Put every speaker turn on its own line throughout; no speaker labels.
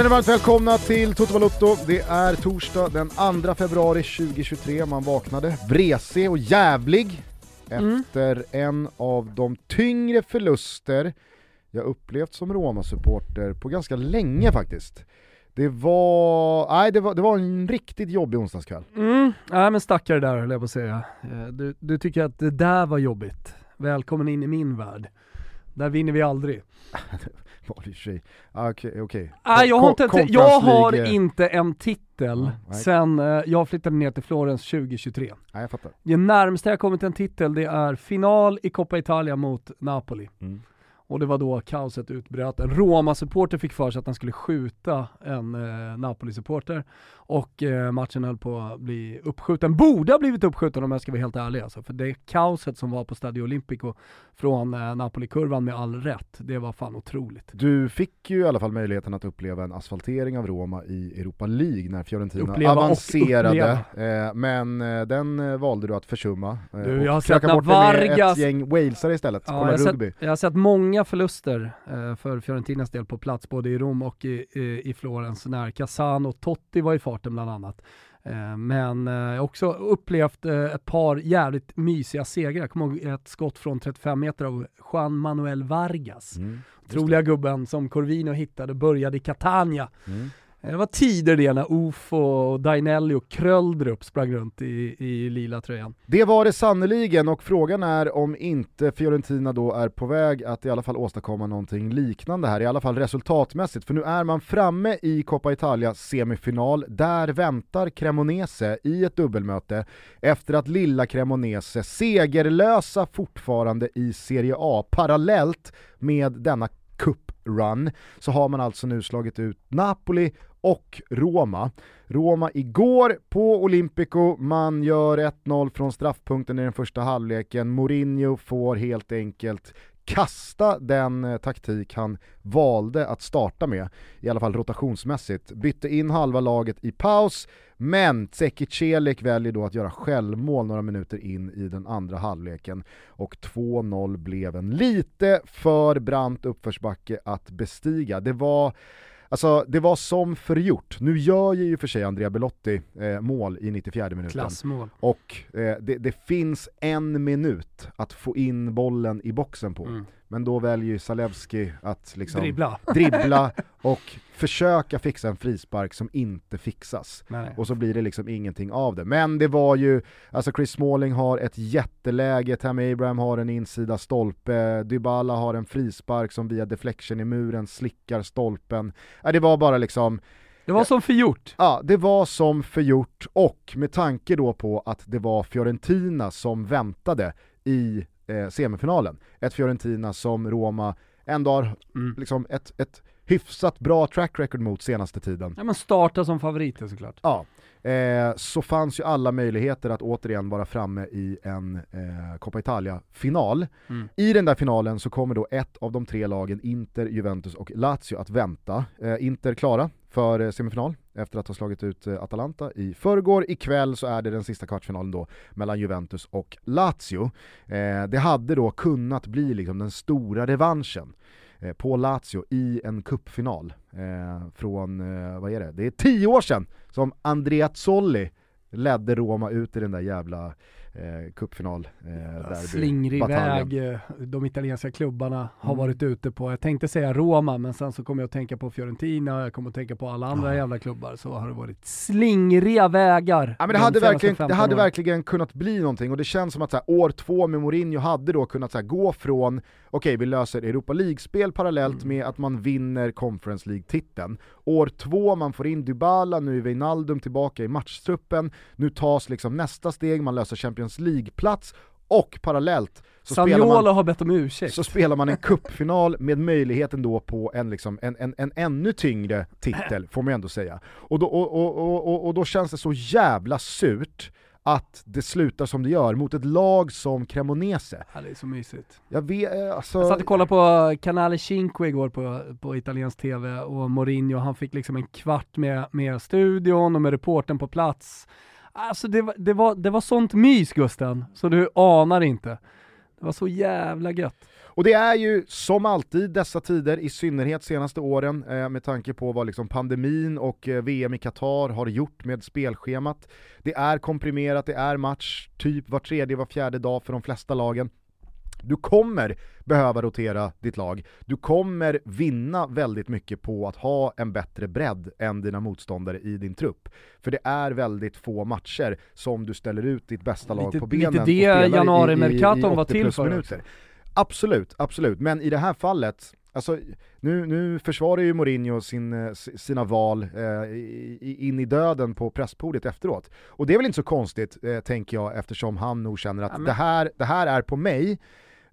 Känner varmt välkomna till Toto Balotto. Det är torsdag den 2 februari 2023. Man vaknade vresig och jävlig efter en av de tyngre förluster jag upplevt som Roma-supporter på ganska länge faktiskt. Det var, nej, det var, det var en riktigt jobbig onsdagskväll.
Mm, nej men stackare där höll jag på att säga. Eh, Du, du tycker att det där var jobbigt. Välkommen in i min värld. Där vinner vi aldrig.
Det i sig. Ah, Okej, okej.
Nej, jag har, inte, jag har inte en titel
nej.
sen eh, jag flyttade ner till Florens 2023.
Nej, jag fattar.
Det närmaste jag kommit en titel det är final i Coppa Italia mot Napoli.
Mm.
Och det var då kaoset utbröt. En Roma-supporter fick för sig att han skulle skjuta en eh, Napoli-supporter och eh, matchen höll på att bli uppskjuten. Borde ha blivit uppskjuten om jag ska vara helt ärlig alltså. För det kaoset som var på Stadio Olimpico från eh, Napoli-kurvan med all rätt, det var fan otroligt.
Du fick ju i alla fall möjligheten att uppleva en asfaltering av Roma i Europa League när Fiorentina
Uppleva
avancerade, eh, men eh, den eh, valde du att försumma. Eh,
Du, jag har sett när Vargas-
ett gäng walesare istället,
Ja,
kolla
jag,
rugby.
sett, jag har sett många förluster eh, för Fiorentinas del på plats, både i Rom och i, i, i Florens, när Casano och Totti var i farten bland annat. Eh, men eh, jag har också upplevt eh, ett par jävligt mysiga segrar. Jag kommer ihåg ett skott från 35 meter av Juan Manuel Vargas.
Mm,
Troliga gubben som Corvino hittade, började i Catania.
Mm.
Eh, det var tider det när Ufo Dainelli och Kröldrup sprang runt i, i lila tröjan.
Det var det sannoliken och frågan är om inte Fiorentina då är på väg att i alla fall åstadkomma någonting liknande här, i alla fall resultatmässigt, för nu är man framme i Coppa Italia semifinal, där väntar Cremonese i ett dubbelmöte efter att lilla Cremonese segerlösa fortfarande i Serie A. Parallellt med denna cup run så har man alltså nu slagit ut Napoli och Roma. Roma igår på Olympico, man gör 1-0 från straffpunkten i den första halvleken. Mourinho får helt enkelt kasta den eh, taktik han valde att starta med, i alla fall rotationsmässigt. Bytte in halva laget i paus, men Zeki Celik väljer då att göra självmål några minuter in i den andra halvleken och 2-0 blev en lite för brant uppförsbacke att bestiga. Det var Alltså det var som förgjort. Nu gör ju för sig Andrea Belotti eh, mål i 94 minuten.
Klassmål.
Och eh, det, det finns en minut att få in bollen i boxen på.
Mm.
Men då väljer ju Zalewski att liksom
Dribbla.
dribbla och försöka fixa en frispark som inte fixas.
Nej, nej.
Och så blir det liksom ingenting av det. Men det var ju, alltså Chris Smalling har ett jätteläge, Tammy Abraham har en insida stolpe, Dybala har en frispark som via deflection i muren slickar stolpen. Ja, det var bara liksom,
Det var som förgjort.
ja det var som förgjort och med tanke då på att det var Fiorentina som väntade i eh, semifinalen. Ett Fiorentina som Roma ändå har
Mm.
liksom ett, ett hyfsat bra track record mot senaste tiden.
Ja men starta som favoriter såklart.
Ja, eh, så fanns ju alla möjligheter att återigen vara framme i en eh, Coppa Italia-final.
Mm.
I den där finalen så kommer då ett av de tre lagen, Inter, Juventus och Lazio, att vänta. Eh, Inter klara för eh, semifinal efter att ha slagit ut eh, Atalanta i förrgår. Ikväll så är det den sista kvartsfinalen då mellan Juventus och Lazio. Eh, det hade då kunnat bli liksom den stora revanschen eh, på Lazio i en cupfinal eh, från, eh, vad är det, det är tio år sedan som Andrea Zolli ledde Roma ut i den där jävla eh, cupfinal. Eh,
Slingrig väg eh, de italienska klubbarna har
Mm.
varit ute på. Jag tänkte säga Roma, men sen så kommer jag att tänka på Fiorentina, jag kommer att tänka på alla andra jävla klubbar. Så har det varit slingriga vägar.
Ja men det
de
hade, verkligen, det
15
hade
åren.
verkligen kunnat bli någonting och det känns som att här, år två med Mourinho hade då kunnat här, gå från, okej vi löser Europa League-spel parallellt
Mm.
med att man vinner Conference League-titeln. År två, man får in Dybala, nu är Wijnaldum tillbaka i matchtruppen, nu tas liksom nästa steg, man löser Champions League-plats och parallellt så spelar, man,
har bett om ursäkt.
så spelar man en cupfinal med möjligheten då på en, liksom, en, en, en ännu tyngre titel, får man ju ändå säga. Och då, och, och, och, och, då känns det så jävla surt att det slutar som det gör mot ett lag som Cremonese.
Ja, det är så mysigt.
Jag vet, eh, alltså...
Jag satt och kollade på Canale 5 igår på, på italiensk tv och Mourinho, han fick liksom en kvart med, med studion och med reporten på plats. Alltså det var, det var, det var sånt mys Gusten, så du anar inte. Det var så jävla gött.
Och det är ju som alltid dessa tider, i synnerhet senaste åren, eh, med tanke på vad liksom pandemin och eh, VM i Qatar har gjort med spelschemat. Det är komprimerat, det är match typ var tredje, var fjärde dag för de flesta lagen. Du kommer behöva rotera ditt lag. Du kommer vinna väldigt mycket på att ha en bättre bredd än dina motståndare i din trupp. För det är väldigt få matcher som du ställer ut ditt bästa lag
Lite-
på benen
lite
och
det
spelar i- i- i
var
80
till för
minuter. Absolut, absolut. Men i det här fallet, alltså, nu, nu försvarar ju Mourinho sin, eh, sina val eh, in i döden på presspodiet efteråt. Och det är väl inte så konstigt, eh, tänker jag, eftersom han nog känner att
Ja, men-
det, här, det här är på mig,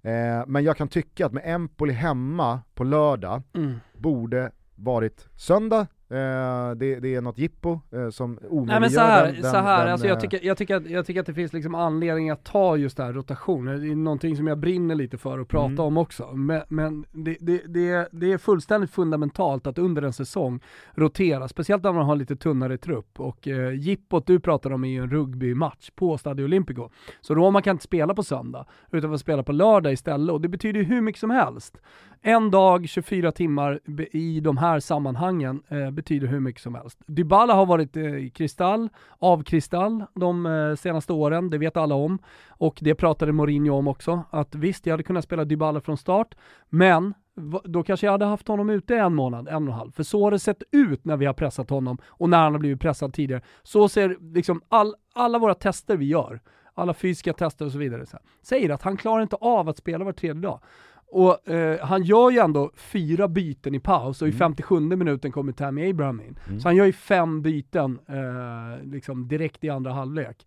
eh, men jag kan tycka att med Empoli hemma på lördag,
Mm.
borde varit söndag, eh, det, det är något jippo eh, som omöjliggör
Nej men så här,
den, den,
så här
den,
alltså jag,
eh,
tycker, jag, tycker att, jag tycker att det finns liksom anledning att ta just det här rotationer, det är någonting som jag brinner lite för att prata
Mm.
om också. Men, men det, det, det, är, det är fullständigt fundamentalt att under en säsong rotera, speciellt när man har lite tunnare trupp. Och eh, jippot du pratar om är ju en rugbymatch på Stadio Olimpico. Så Roma kan inte spela på söndag, utan får spela på lördag istället. Och det betyder ju hur mycket som helst. En dag, 24 timmar i de här sammanhangen eh, betyder hur mycket som helst. Dybala har varit eh, kristall, av kristall de eh, senaste åren, det vet alla om. Och det pratade Mourinho om också, att visst, jag hade kunnat spela Dybala från start, men då kanske jag hade haft honom ute en månad, en och en halv. För så har det sett ut när vi har pressat honom och när han har blivit pressad tidigare. Så ser liksom all, alla våra tester vi gör, alla fysiska tester och så vidare, så här, säger att han klarar inte av att spela var tredje dag. Och eh, han gör ju ändå fyra byten i paus och i 57 minuten kommer Tammy Abraham in. Så han gör ju fem byten eh, liksom direkt i andra halvlek.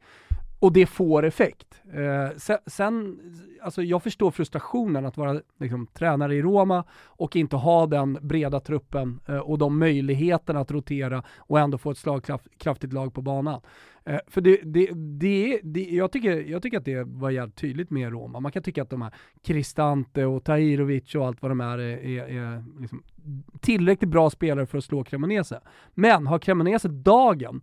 Och det får effekt. Eh, sen, alltså jag förstår frustrationen att vara liksom, tränare i Roma och inte ha den breda truppen eh, och de möjligheterna att rotera och ändå få ett slagkraftigt lag på banan. Eh, för det, det, det, det, jag, tycker, jag tycker att det var jävligt tydligt med Roma. Man kan tycka att de här Cristante och Tahirovic och allt vad de är, är, är, är liksom tillräckligt bra spelare för att slå Cremonese. Men har Cremonese dagen,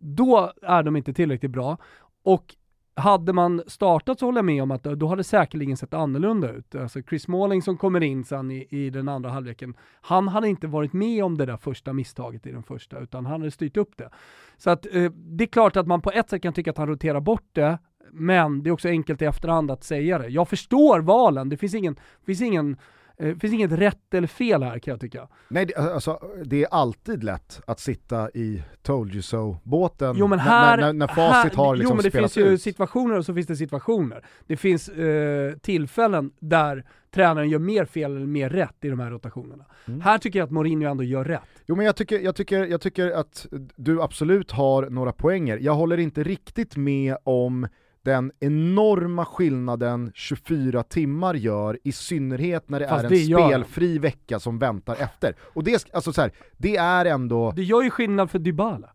då är de inte tillräckligt bra. Och hade man startat så håller jag med om att då hade det säkerligen sett annorlunda ut. Alltså Chris Måling som kommer in sen i, i den andra halvleken, han hade inte varit med om det där första misstaget i den första, utan han hade styrt upp det. Så att eh, det är klart att man på ett sätt kan tycka att han roterar bort det, men det är också enkelt i efterhand att säga det. Jag förstår valen, det finns ingen, finns ingen eh, finns inget rätt eller fel här kan jag tycka.
Nej, det, alltså, det är alltid lätt att sitta i told you so-båten
Jo men
när-
här,
när, när, när facit
här,
har liksom
Jo men det finns ju
ut.
situationer och så finns det situationer. Det finns eh, tillfällen där tränaren gör mer fel eller mer rätt i de här rotationerna.
Mm.
Här tycker jag att Mourinho ändå gör rätt.
Jo men jag tycker, jag, tycker, jag tycker att du absolut har några poänger. Jag håller inte riktigt med om den enorma skillnaden 24 timmar gör, i synnerhet när det
Fast
är
det
en
den.
spelfri vecka som väntar efter. Och det, alltså så här, det är ändå,
Det gör ju skillnad för Dybala.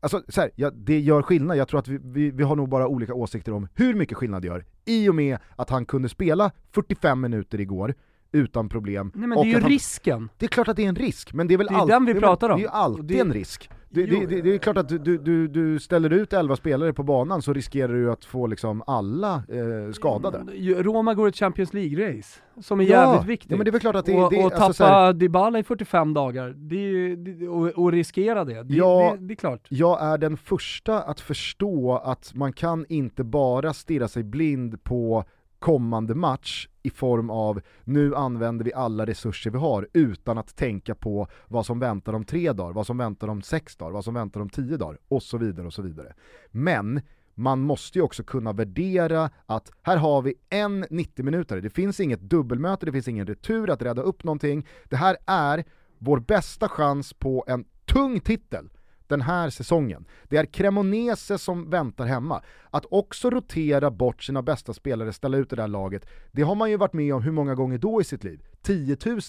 alltså så här, ja, det gör skillnad, jag tror att vi, vi, vi har nog bara olika åsikter om hur mycket skillnad det gör. I och med att han kunde spela 45 minuter igår, utan problem.
Nej men det är ju
han,
risken.
det är klart att det är en risk, men det är väl
Det är
all-
den vi
det
pratar om.
Det är ju alltid
det-
en risk. Det, det, det, det är klart att du, du, du, ställer ut 11 spelare på banan så riskerar du att få liksom alla eh, skadade.
Mm, Roma går ett Champions League-race, som är
Ja,
jävligt viktigt.
ja, men det är väl klart att det-
och,
det-
och
alltså
tappa
så här-
Dybala i 45 dagar, det och, och riskera det, det,
Ja.
det, det är klart.
Jag är den första att förstå att man kan inte bara stirra sig blind på kommande match i form av nu använder vi alla resurser vi har utan att tänka på vad som väntar om tre dagar, vad som väntar om sex dagar, vad som väntar om tio dagar och så vidare och så vidare. Men man måste ju också kunna värdera att här har vi en 90 minuter. det finns inget dubbelmöte, det finns ingen retur att rädda upp någonting. Det här är vår bästa chans på en tung titel den här säsongen. Det är Cremonese som väntar hemma. Att också rotera bort sina bästa spelare, ställa ut det där laget, det har man ju varit med om hur många gånger då i sitt liv? 10 000.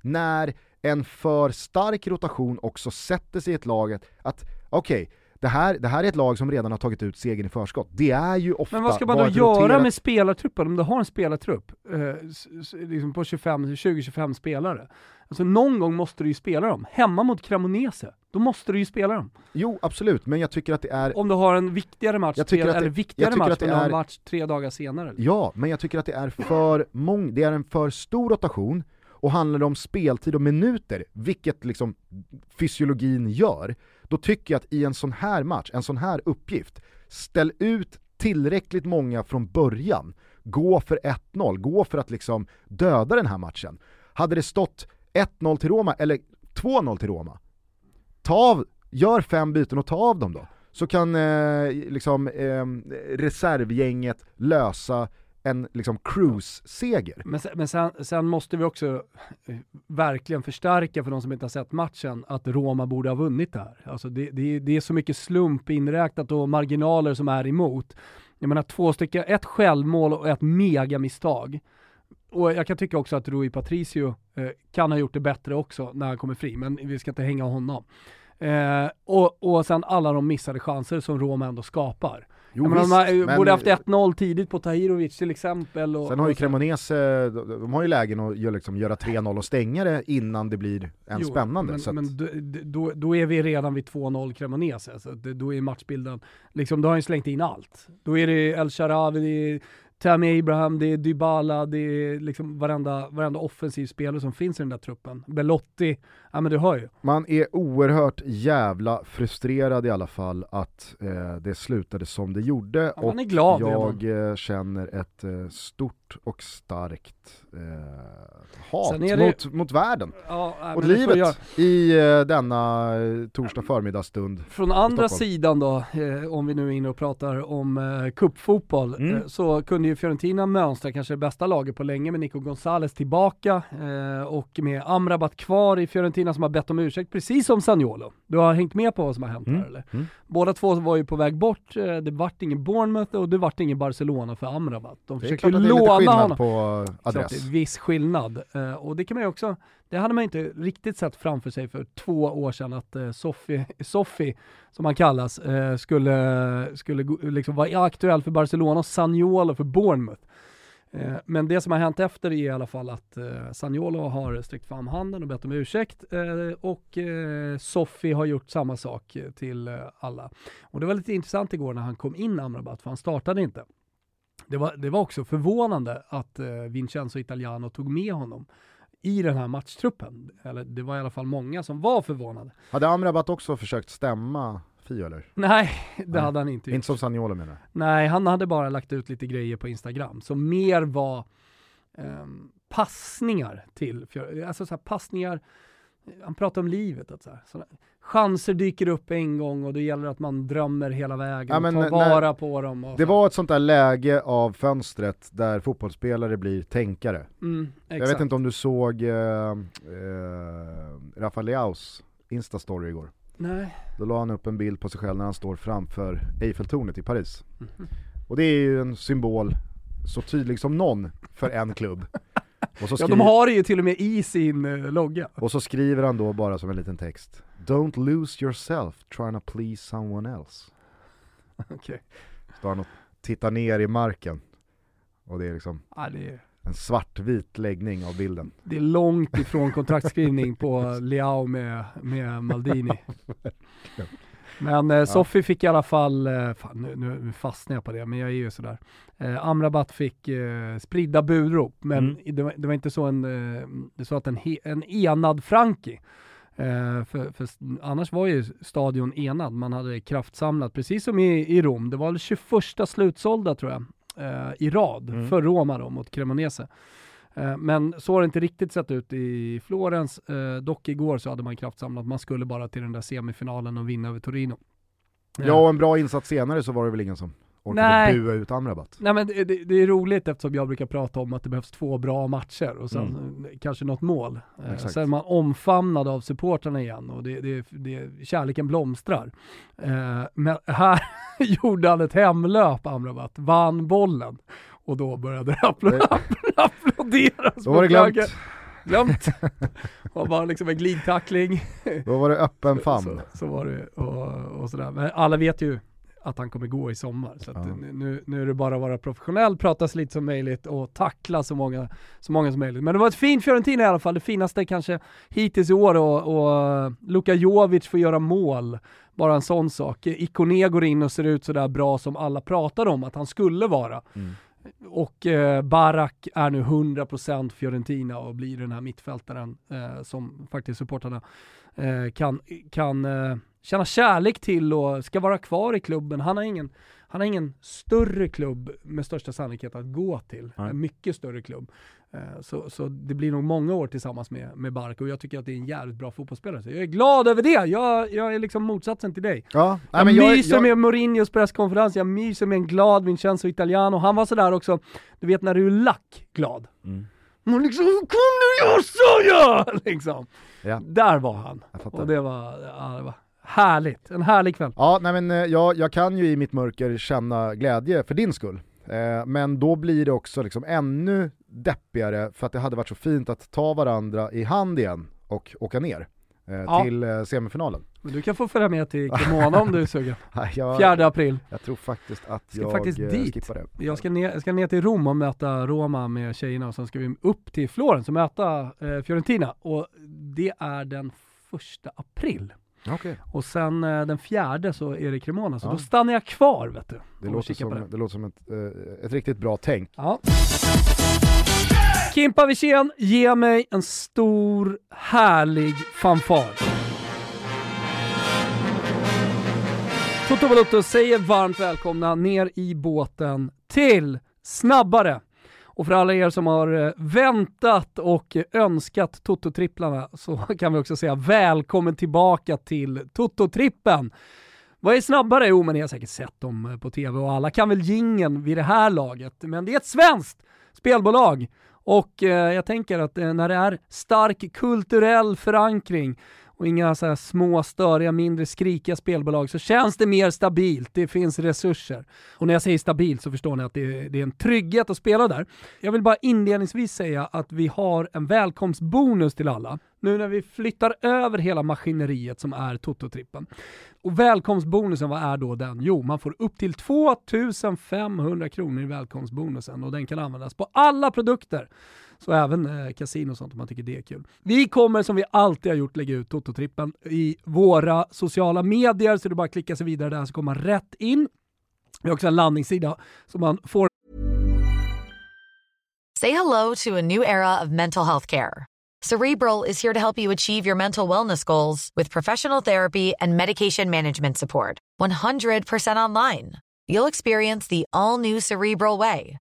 När en för stark rotation också sätter sig i ett laget att, okej, det, här, det här är ett lag som redan har tagit ut segern i förskott. Det är ju ofta
Men vad ska man då
ett
göra
roterat-
med spelartruppen om du har en spelartrupp eh, liksom på 25 20-25 spelare? Alltså någon gång måste du ju spela dem, hemma mot Cremonese. Då måste du ju spela dem.
Jo, absolut, men jag tycker att det är...
Om du har en viktigare match,
Jag tycker
tre,
att det-
eller viktigare match,
att det
har en
är-
match tre dagar senare.
Ja, men jag tycker att det är för mång... det är en för stor rotation, och handlar det om speltid och minuter, vilket liksom fysiologin gör, då tycker jag att i en sån här match, en sån här uppgift, ställ ut tillräckligt många från början. Gå för 1-0, gå för att liksom döda den här matchen. Hade det stått 1-0 till Roma, eller 2-0 till Roma, ta av, gör fem byten och ta av dem då. Så kan eh, liksom, eh, reservgänget lösa en liksom cruise-seger.
Men, sen, men sen, sen måste vi också eh, verkligen förstärka för de som inte har sett matchen att Roma borde ha vunnit det här. Alltså det, det, är- det är så mycket slump inräknat och marginaler som är emot. Jag menar två stycken, ett självmål och ett megamisstag. Och jag kan tycka också att Rui Patricio eh, kan ha gjort det bättre också när han kommer fri, men vi ska inte hänga honom. Eh, och, och sen alla de missade chanser som Roma ändå skapar.
Jo,
menar,
visst,
de har-
men-
borde haft 1-0 tidigt på Tahirovic till exempel. Och,
Sen har ju Cremonese, de, de har ju lägen att göra, liksom, göra 3-0 och stänga det innan det blir en
Jo,
spännande.
Men,
att,
men då, då, då är vi redan vid 2-0 Cremonese, så då är matchbilden, liksom, då har han ju slängt in allt. Då är det El Sharawi, Tammy Abraham, det är Dybala, det är liksom varenda, varenda offensiv spelare som finns i den där truppen. Belotti, ja men du hör ju.
Man är oerhört jävla frustrerad i alla fall att eh, det slutade som det gjorde
Ja, man
och
är glad,
jag eh, känner ett eh, stort och starkt eh, hat
det-
mot, mot världen
Ja, nej,
och
får jag-
livet i eh, denna eh, torsdag förmiddagsstund.
Från andra sidan då, om vi nu är inne och pratar om eh, cupfotboll,
Mm.
så kunde ju Fiorentina mönstra kanske det bästa laget på länge med Nico Gonzales tillbaka och med Amrabat kvar i Fiorentina som har bett om ursäkt, precis som Sagnolo. Du har hängt med på vad som har hänt
Mm.
här eller?
Mm.
Båda två var ju på väg bort, eh, det vart ingen Bournemouth och det vart ingen Barcelona för Amrabat. De
klart är lite
låna honom.
på eh,
Klart
adress.
är viss skillnad. Eh, och det kan man ju också, det hade man inte riktigt sett framför sig för två år sedan att uh, Soffi, Soffi, som han kallas, eh, skulle, skulle liksom vara aktuell för Barcelona och Sagnolo för Bournemouth. Eh, men det som har hänt efter är i alla fall att eh, Sagnolo har sträckt fram handen och bett om ursäkt eh, och eh, Soffi har gjort samma sak till eh, alla. Och det var lite intressant igår när han kom in Amrabat, för han startade inte. Det var, det var också förvånande att eh, Vincenzo Italiano tog med honom i den här matchtruppen. Eller det var i alla fall många som var förvånade.
Hade Amrabat också försökt stämma Fio eller?
Nej, det
Nej,
hade han inte gjort.
Inte som Sagnolo menar.
Nej, han hade bara lagt ut lite grejer på Instagram som mer var ehm, passningar till, alltså så här passningar, han pratar om livet, att så här, såna, chanser dyker upp en gång och det gäller att man drömmer hela vägen
Ja,
och tar
när-
vara på dem.
Det
så.
var ett sånt där läge av fönstret där fotbollsspelare blir tänkare.
mm,
Jag vet inte om du såg eh, eh, Rafa Leaus Insta-story igår.
Nej.
Då la han upp en bild på sig själv när han står framför Eiffeltornet i Paris.
Mhm.
Och det är ju en symbol så tydlig som någon för en klubb.
Ja, de har det ju till och med i sin eh, logga.
och så skriver han då bara som en liten text. Don't lose yourself trying to please someone else.
Okej.
Står han och tittar ner i marken. Och det är liksom
Ja, det, är,
en svartvit läggning av bilden.
det är långt ifrån kontraktskrivning på Leao med, med Maldini. Men eh, Soffi fick i alla fall, eh, fan, nu, nu fastnar jag på det, men jag är ju sådär. Eh, Amrabat fick eh, spridda budrop, men
Mm.
det, var, det var inte så en, eh, det så att en, he, en enad Frankie Eh, för, för annars var ju stadion enad, man hade kraftsamlat, precis som i, i Rom. Det var väl 21 slutsålda tror jag, eh, i rad
Mm.
för Roma då, mot Cremonese. Eh, men så har det inte riktigt sett ut i Florens. Eh, dock igår så hade man kraftsamlat, man skulle bara till den där semifinalen och vinna över Torino. Eh,
Ja, och en bra insats senare så var det väl ingen som orkade
Nej.
bua ut Amrabat.
Nej men det, det, är roligt eftersom jag brukar prata om att det behövs två bra matcher och sen eh, kanske något mål. Eh,
Mm. Exakt.
sen är man omfamnad av supportrarna igen och det, det, det, kärleken blomstrar. Eh, men här gjorde han ett hemlöp, Amrabat, vann bollen och då började det appl- applåderas.
Då var det glömt.
Glömt. Och bara liksom en glidtackling.
Då var det öppen famn.
Så, så var det och, och sådär. Men alla vet ju att han kommer gå i sommar. Så
Ja.
nu, nu är det bara att vara professionell, prata så lite som möjligt och tackla så många, så många som möjligt. Men det var ett fint Fiorentina i alla fall, det finaste kanske hittills i år och, och Luka Jovic får göra mål. Bara en sån sak. Ikoné går in och ser ut sådär bra som alla pratade om att han skulle vara.
Mm.
Och eh, Barak är nu 100% Fiorentina och blir den här mittfältaren eh, som faktiskt supportarna eh, kan, kan eh, känna kärlek till och ska vara kvar i klubben. Han har ingen, han har ingen större klubb med största sannolikhet att gå till.
Nej.
En mycket större klubb. Eh, så, så det blir nog många år tillsammans med, med Bark och jag tycker att det är en jävligt bra fotbollsspelare. Så jag är glad över det. Jag, jag är liksom motsatsen till dig.
Ja, nej,
Jag
jag,
myser
jag,
med Mourinhos presskonferens, jag myser med en glad Vincenzo Italiano. Han var sådär också, du vet när du är lack glad.
Mm.
Men liksom, nu jag jag! Liksom.
Ja.
Där var han. Och det var, ja, det var härligt. En härlig kväll.
Ja, nej men eh, jag, jag kan ju i mitt mörker känna glädje för din skull. Eh, men då blir det också liksom ännu deppigare för att det hade varit så fint att ta varandra i hand igen och åka ner eh,
Ja.
till eh, semifinalen.
Men du kan få följa med till Cremona om du är sugen.
Jag,
4 april.
jag tror faktiskt att
Ska
jag
faktiskt
eh,
dit.
skippar det.
Jag ska, ner, jag ska ner till Rom och möta Roma med tjejerna och sen ska vi upp till Florens och möta eh, Fiorentina. Och det är den första april.
Okej,
Och sen eh, den fjärde så är det Cremona, så
Ja.
då stannar jag kvar vet du.
det, låter som, det låter som ett, eh, ett riktigt bra tänk.
Ja. Kimpa Wirsén, ge mig en stor härlig fanfar. Toto Balotto säger varmt välkomna ner i båten till Snabbare. Och för alla er som har eh, väntat och önskat Toto-tripplarna så kan vi också säga välkommen tillbaka till Toto-trippen. Vad är snabbare? Jo, men ni har säkert sett dem eh, på tv och alla kan väl gingen vid det här laget. Men det är ett svenskt spelbolag och eh, jag tänker att eh, när det är stark kulturell förankring och inga så här små, störiga, mindre skrikiga spelbolag så känns det mer stabilt. Det finns resurser. Och när jag säger stabilt så förstår ni att det är, det är en trygghet att spela där. Jag vill bara inledningsvis säga att vi har en välkomstbonus till alla. Nu när vi flyttar över hela maskineriet som är Toto-trippen. Och välkomstbonusen, vad är då den? Jo, man får upp till 2500 kronor i välkomstbonusen och den kan användas på alla produkter. Så även eh, kasino och sånt om man tycker det är kul. Vi kommer som vi alltid har gjort lägga ut Toto-trippen i våra sociala medier så det är bara att klicka sig vidare där så kommer man rätt in. Vi har också en landningssida så man får
Say hello to a new era of mental health care. Cerebral is here to help you achieve your mental wellness goals with professional therapy and medication management support. 100% online. You'll experience the all new Cerebral Way,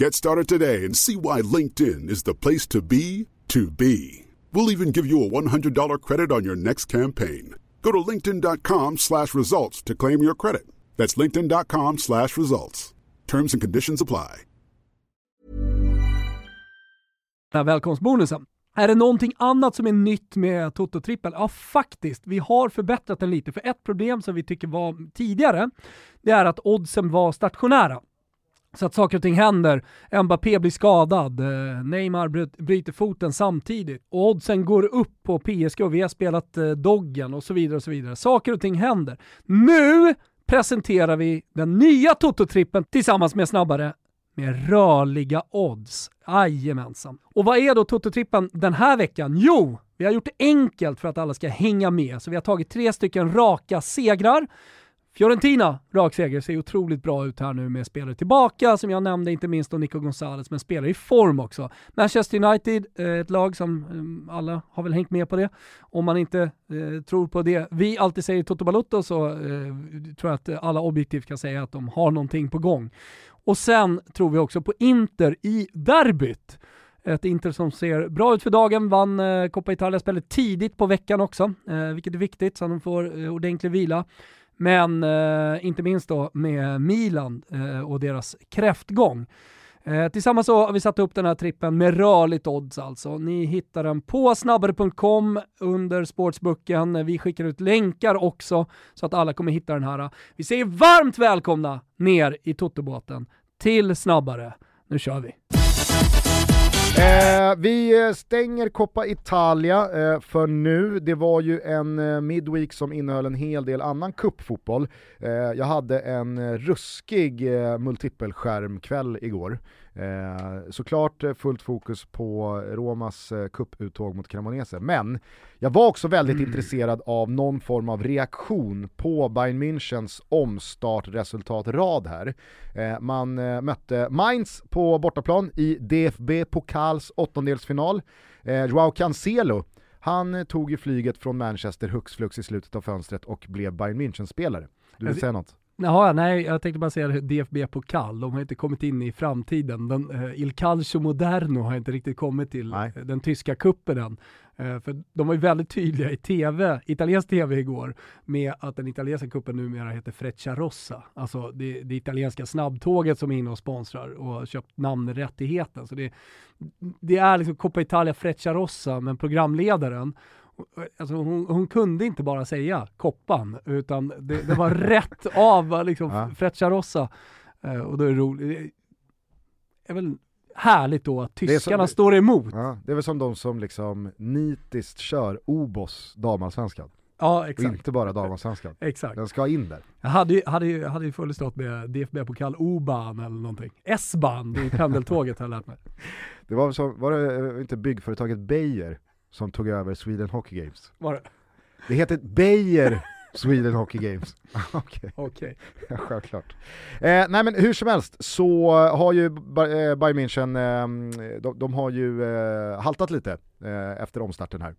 Get started today and see why LinkedIn is the place to be to be. We'll even give you a $100 credit on your next campaign. Go to linkedin.com slash results to claim your credit. That's linkedin.com slash results. Terms and conditions apply.
välkomstbonusen. Är det någonting annat som är nytt med Toto-trippel? Ja, faktiskt. Vi har förbättrat den lite. För ett problem som vi tycker var tidigare, det är att oddsen var stationära. Så att saker och ting händer. Mbappé blir skadad, eh, Neymar bryter foten samtidigt. Och oddsen går upp på PSG och vi har spelat eh, Doggen och så vidare och så vidare. Saker och ting händer. Nu presenterar vi den nya Toto-trippen tillsammans med Snabbare med rörliga odds. Jajamensan. Och vad är då Toto-trippen den här veckan? Jo, vi har gjort det enkelt för att alla ska hänga med, så vi har tagit tre stycken raka segrar. Fiorentina, rak seger, ser otroligt bra ut här nu med spelare tillbaka, som jag nämnde, inte minst då Nico Gonzales, men spelare i form också. Manchester United, eh, ett lag som eh, alla har väl hängt med på det. Om man inte eh, tror på det vi alltid säger Toto Balotto så eh, tror jag att alla objektivt kan säga att de har någonting på gång. Och sen tror vi också på Inter i derbyt. Ett Inter som ser bra ut för dagen, vann eh, Coppa Italia-spelet tidigt på veckan också, eh, vilket är viktigt så att de får eh, ordentlig vila. Men eh, inte minst då med Milan eh, och deras kräftgång. Eh, tillsammans så har vi satt upp den här trippen med rörligt odds alltså. Ni hittar den på snabbare.com under sportsbooken. Vi skickar ut länkar också så att alla kommer hitta den här. Vi säger varmt välkomna ner i Totobåten till Snabbare. Nu kör vi!
Eh, vi eh, stänger Coppa Italia eh, för nu. Det var ju en eh, midweek som innehöll en hel del annan kuppfotboll. Eh, jag hade en eh, ruskig eh, multipelskärmkväll igår. Eh, såklart eh, fullt fokus på Romas eh, kupputtåg mot Cremonese, men jag var också väldigt mm. intresserad av någon form av reaktion på Bayern Münchens omstartresultatrad här. Eh, man eh, mötte Mainz på bortaplan i DFB Pokals åttondelsfinal. Eh, Joao Cancelo han tog ju flyget från Manchester hux flux i slutet av fönstret och blev Bayern München-spelare. Du vill säga något?
Jaha, nej, jag tänkte bara säga DFB Pokal, de har inte kommit in i framtiden. Den, uh, Il Calcio Moderno har inte riktigt kommit till nej. den tyska kuppen än. Uh, för de var ju väldigt tydliga i TV, italiensk TV igår, med att den italienska kuppen numera heter Freccia Rossa. Alltså det, det italienska snabbtåget som är inne och sponsrar och har köpt namnrättigheten. Så det, det är liksom Coppa Italia Freccia Rossa, men programledaren Alltså hon, hon, kunde inte bara säga koppan, utan det, det var rätt av liksom ja. Frecciarossa. Eh, och då är det roligt. Det är väl härligt då att tyskarna som, står emot.
Ja, det är väl som de som liksom nitiskt kör Obos damallsvenskan.
Ja, exakt.
Och inte bara damallsvenskan.
exakt.
Den ska in där.
Jag hade ju, hade ju, hade ju fullstått med DFB-pokal O-ban eller någonting. S-ban i pendeltåget har jag lärt mig.
Det var, som, var det eh, inte byggföretaget Beijer som tog över Sweden Hockey Games.
Var det?
Det heter Beijer Sweden Hockey Games.
Okej. Okay. okay.
ja, självklart. Eh, nej men hur som helst så har ju eh, Bayern München, eh, de, de, har ju eh, haltat lite eh, efter omstarten här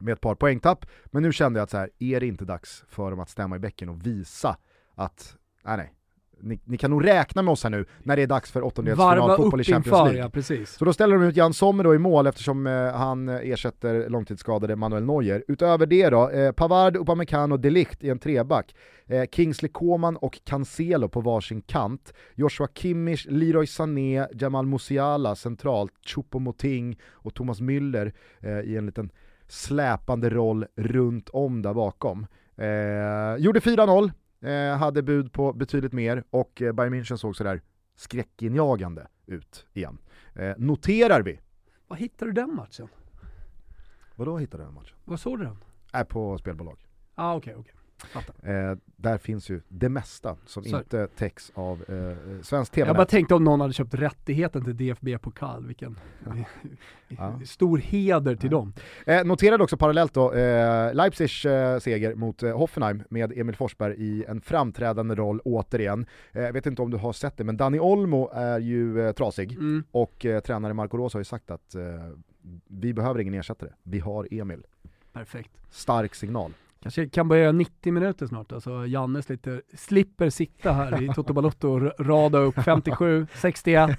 med ett par poängtapp, men nu kände jag att så här, är det inte dags för dem att stämma i bäcken och visa att, nej nej, ni, ni, kan nog räkna med oss här nu när det är dags för åttondelsfinal fotboll i Champions League.
Ja, precis.
Så då ställer de ut Jan Sommer då i mål eftersom eh, han ersätter långtidsskadade Manuel Neuer. Utöver det då, eh, Pavard, Upamecano och Delict i en treback. Eh, Kingsley Coman och Cancelo på varsin kant. Joshua Kimmich, Leroy Sané, Jamal Musiala centralt, Choupo-Moting och Thomas Müller eh, i en liten släpande roll runt om där bakom. Eh, gjorde 4-0, eh, hade bud på betydligt mer och eh, Bayern München såg sådär skräckinjagande ut igen. Eh, noterar vi.
Vad hittade du den matchen?
Vadå hittade du den matchen?
Vad såg du den?
Är på spelbolag.
Ah, okej, okay, okej.
Eh, där finns ju det mesta som Sorry. inte täcks av eh, svensk tv
Jag bara tänkte om någon hade köpt rättigheten till DFB-pokal, vilken ja. stor heder till ja. dem.
Eh, noterade också parallellt då, eh, Leipzigs eh, seger mot eh, Hoffenheim med Emil Forsberg i en framträdande roll återigen. Jag eh, vet inte om du har sett det, men Dani Olmo är ju eh, trasig mm. och tränare Marco Rosa har ju sagt att vi behöver ingen ersättare, vi har Emil.
Perfekt.
Stark signal.
Kanske kan börja 90 minuter snart, alltså Janne slipper, slipper sitta här i Toto Balotto och rada upp 57, 61,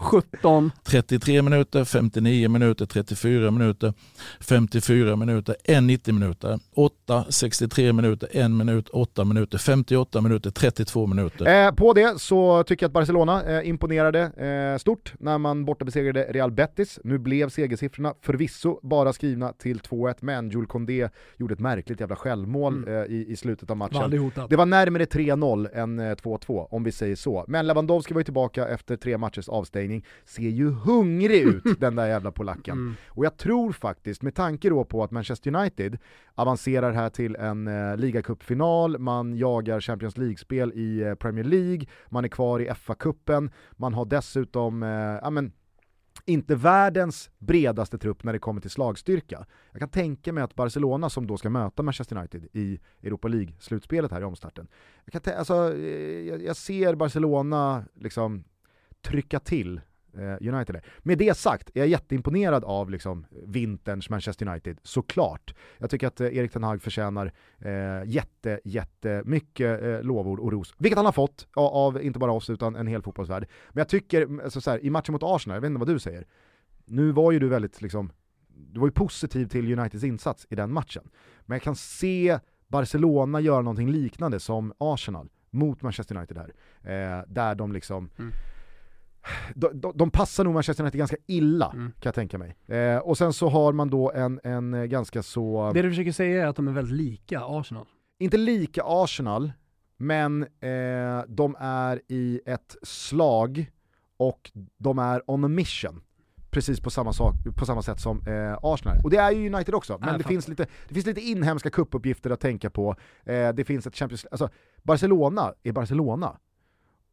17.
33 minuter, 59 minuter, 34 minuter, 54 minuter, en 90 minuter, 8, 63 minuter, 1 minut, 8 minuter, 58 minuter, 32 minuter.
Eh, på det så tycker jag att Barcelona eh, imponerade eh, stort när man borta besegrade Real Betis. Nu blev segersiffrorna förvisso bara skrivna till 2-1, men Jules Condé gjorde ett märkligt jävla självmål
Mm.
eh, i, i slutet av matchen. Det var närmare 3-0 än eh, 2-2, om vi säger så. Men Lewandowski var ju tillbaka efter tre matchers avstängning, ser ju hungrig ut den där jävla polacken.
Mm.
Och jag tror faktiskt, med tanke då på att Manchester United avancerar här till en eh, ligacupfinal, man jagar Champions League-spel i eh, Premier League, man är kvar i FA-cupen, man har dessutom, eh, ja men, inte världens bredaste trupp när det kommer till slagstyrka. Jag kan tänka mig att Barcelona som då ska möta Manchester United i Europa League-slutspelet här i omstarten, jag, kan alltså, eh, jag, jag ser Barcelona liksom trycka till Eh, United. är. Med det sagt är jag jätteimponerad av liksom, eh, vinterns Manchester United, såklart. Jag tycker att eh, Erik Ten Hag förtjänar eh, jätte, jättemycket eh, lovord och ros, vilket han har fått av, av inte bara oss utan en hel fotbollsvärld. Men jag tycker, alltså, så här, i matchen mot Arsenal, jag vet inte vad du säger, nu var ju du väldigt liksom, du var ju positiv till Uniteds insats i den matchen. Men jag kan se Barcelona göra någonting liknande som Arsenal mot Manchester United här. Eh, där de liksom,
Mm
de, de, de passar nog Manchester United ganska illa
Mm.
kan jag tänka mig. Eh, och sen så har man då en, en ganska så,
Det du försöker säga är att de är väldigt lika Arsenal.
inte lika Arsenal, men eh, de är i ett slag och de är on a mission. Precis på samma, sak, på samma sätt som eh, Arsenal. Och det är ju United också, men
jag
det finns, lite, det finns lite inhemska kuppuppgifter att tänka på. Eh, det finns ett Champions alltså Barcelona är Barcelona.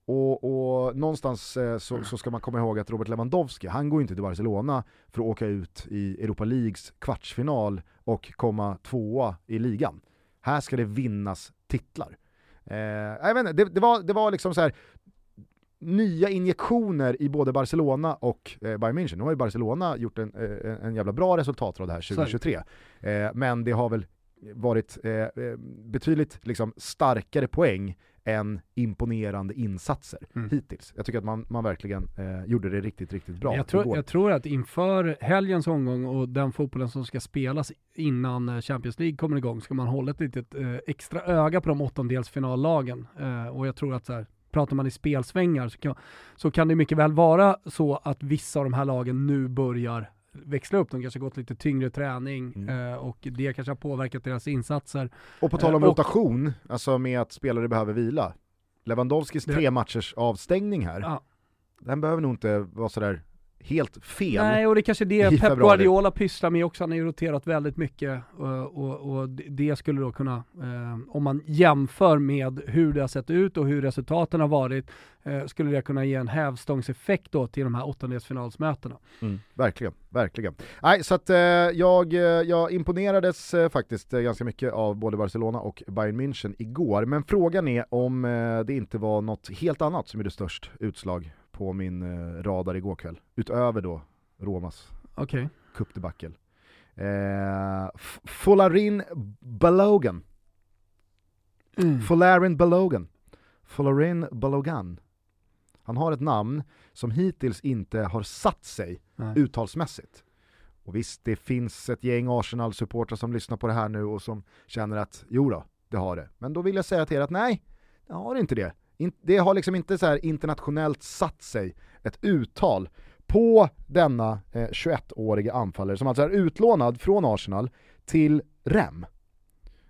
Och, och någonstans eh, så, så ska man komma ihåg att Robert Lewandowski, han går ju inte till Barcelona för att åka ut i Europa Leagues kvartsfinal och komma tvåa i ligan. Här ska det vinnas titlar. Eh, jag vet inte, det, det, var, det var liksom så här nya injektioner i både Barcelona och eh, Bayern München. Nu har ju Barcelona gjort en, eh, en- jävla bra resultatrad här
Så är det.
2023. Eh, men det har väl varit eh, eh, betydligt liksom, starkare poäng än imponerande insatser
Mm.
hittills. Jag tycker att man, man verkligen eh, gjorde det riktigt, riktigt bra
jag, tror, jag tror att inför helgens omgång och den fotbollen som ska spelas innan eh, Champions League kommer igång ska man hålla ett litet eh, extra öga på de åttondelsfinallagen. Eh, och jag tror att så här, pratar man i spelsvängar så kan, så kan det mycket väl vara så att vissa av de här lagen nu börjar växla upp. De kanske gått lite tyngre träning
Mm.
eh, och det kanske har påverkat deras insatser.
Och på tal om
Eh, och-
rotation, alltså med att spelare behöver vila. Lewandowskis
Det-
tre matchers avstängning här,
Ja.
den behöver nog inte vara sådär helt fel.
Nej, och det är kanske är det Pep
februari.
Guardiola pysslar med också. Han har ju roterat väldigt mycket och, och, och det skulle då kunna, eh, om man jämför med hur det har sett ut och hur resultaten har varit, eh, skulle det kunna ge en hävstångseffekt då till de här åttondelsfinalsmötena.
Mm, verkligen, verkligen. Nej, så att eh, jag, eh, jag imponerades eh, faktiskt eh, ganska mycket av både Barcelona och Bayern München igår, men frågan är om eh, det inte var något helt annat som gjorde störst utslag på min eh, radar igår kväll, utöver då Romas
Okej.
cupdebacle. Eh, Folarin Balogan,
Mm.
Folarin Balogan, Folarin Balogan. Han har ett namn som hittills inte har satt sig
Nej.
uttalsmässigt. Och visst, det finns ett gäng Arsenal-supportrar som lyssnar på det här nu och som känner att jo då, det har det. Men då vill jag säga till er att nej, det har inte det. Det har liksom inte så internationellt satt sig ett uttal på denna eh, 21-årige anfallare som alltså är utlånad från Arsenal till Rem.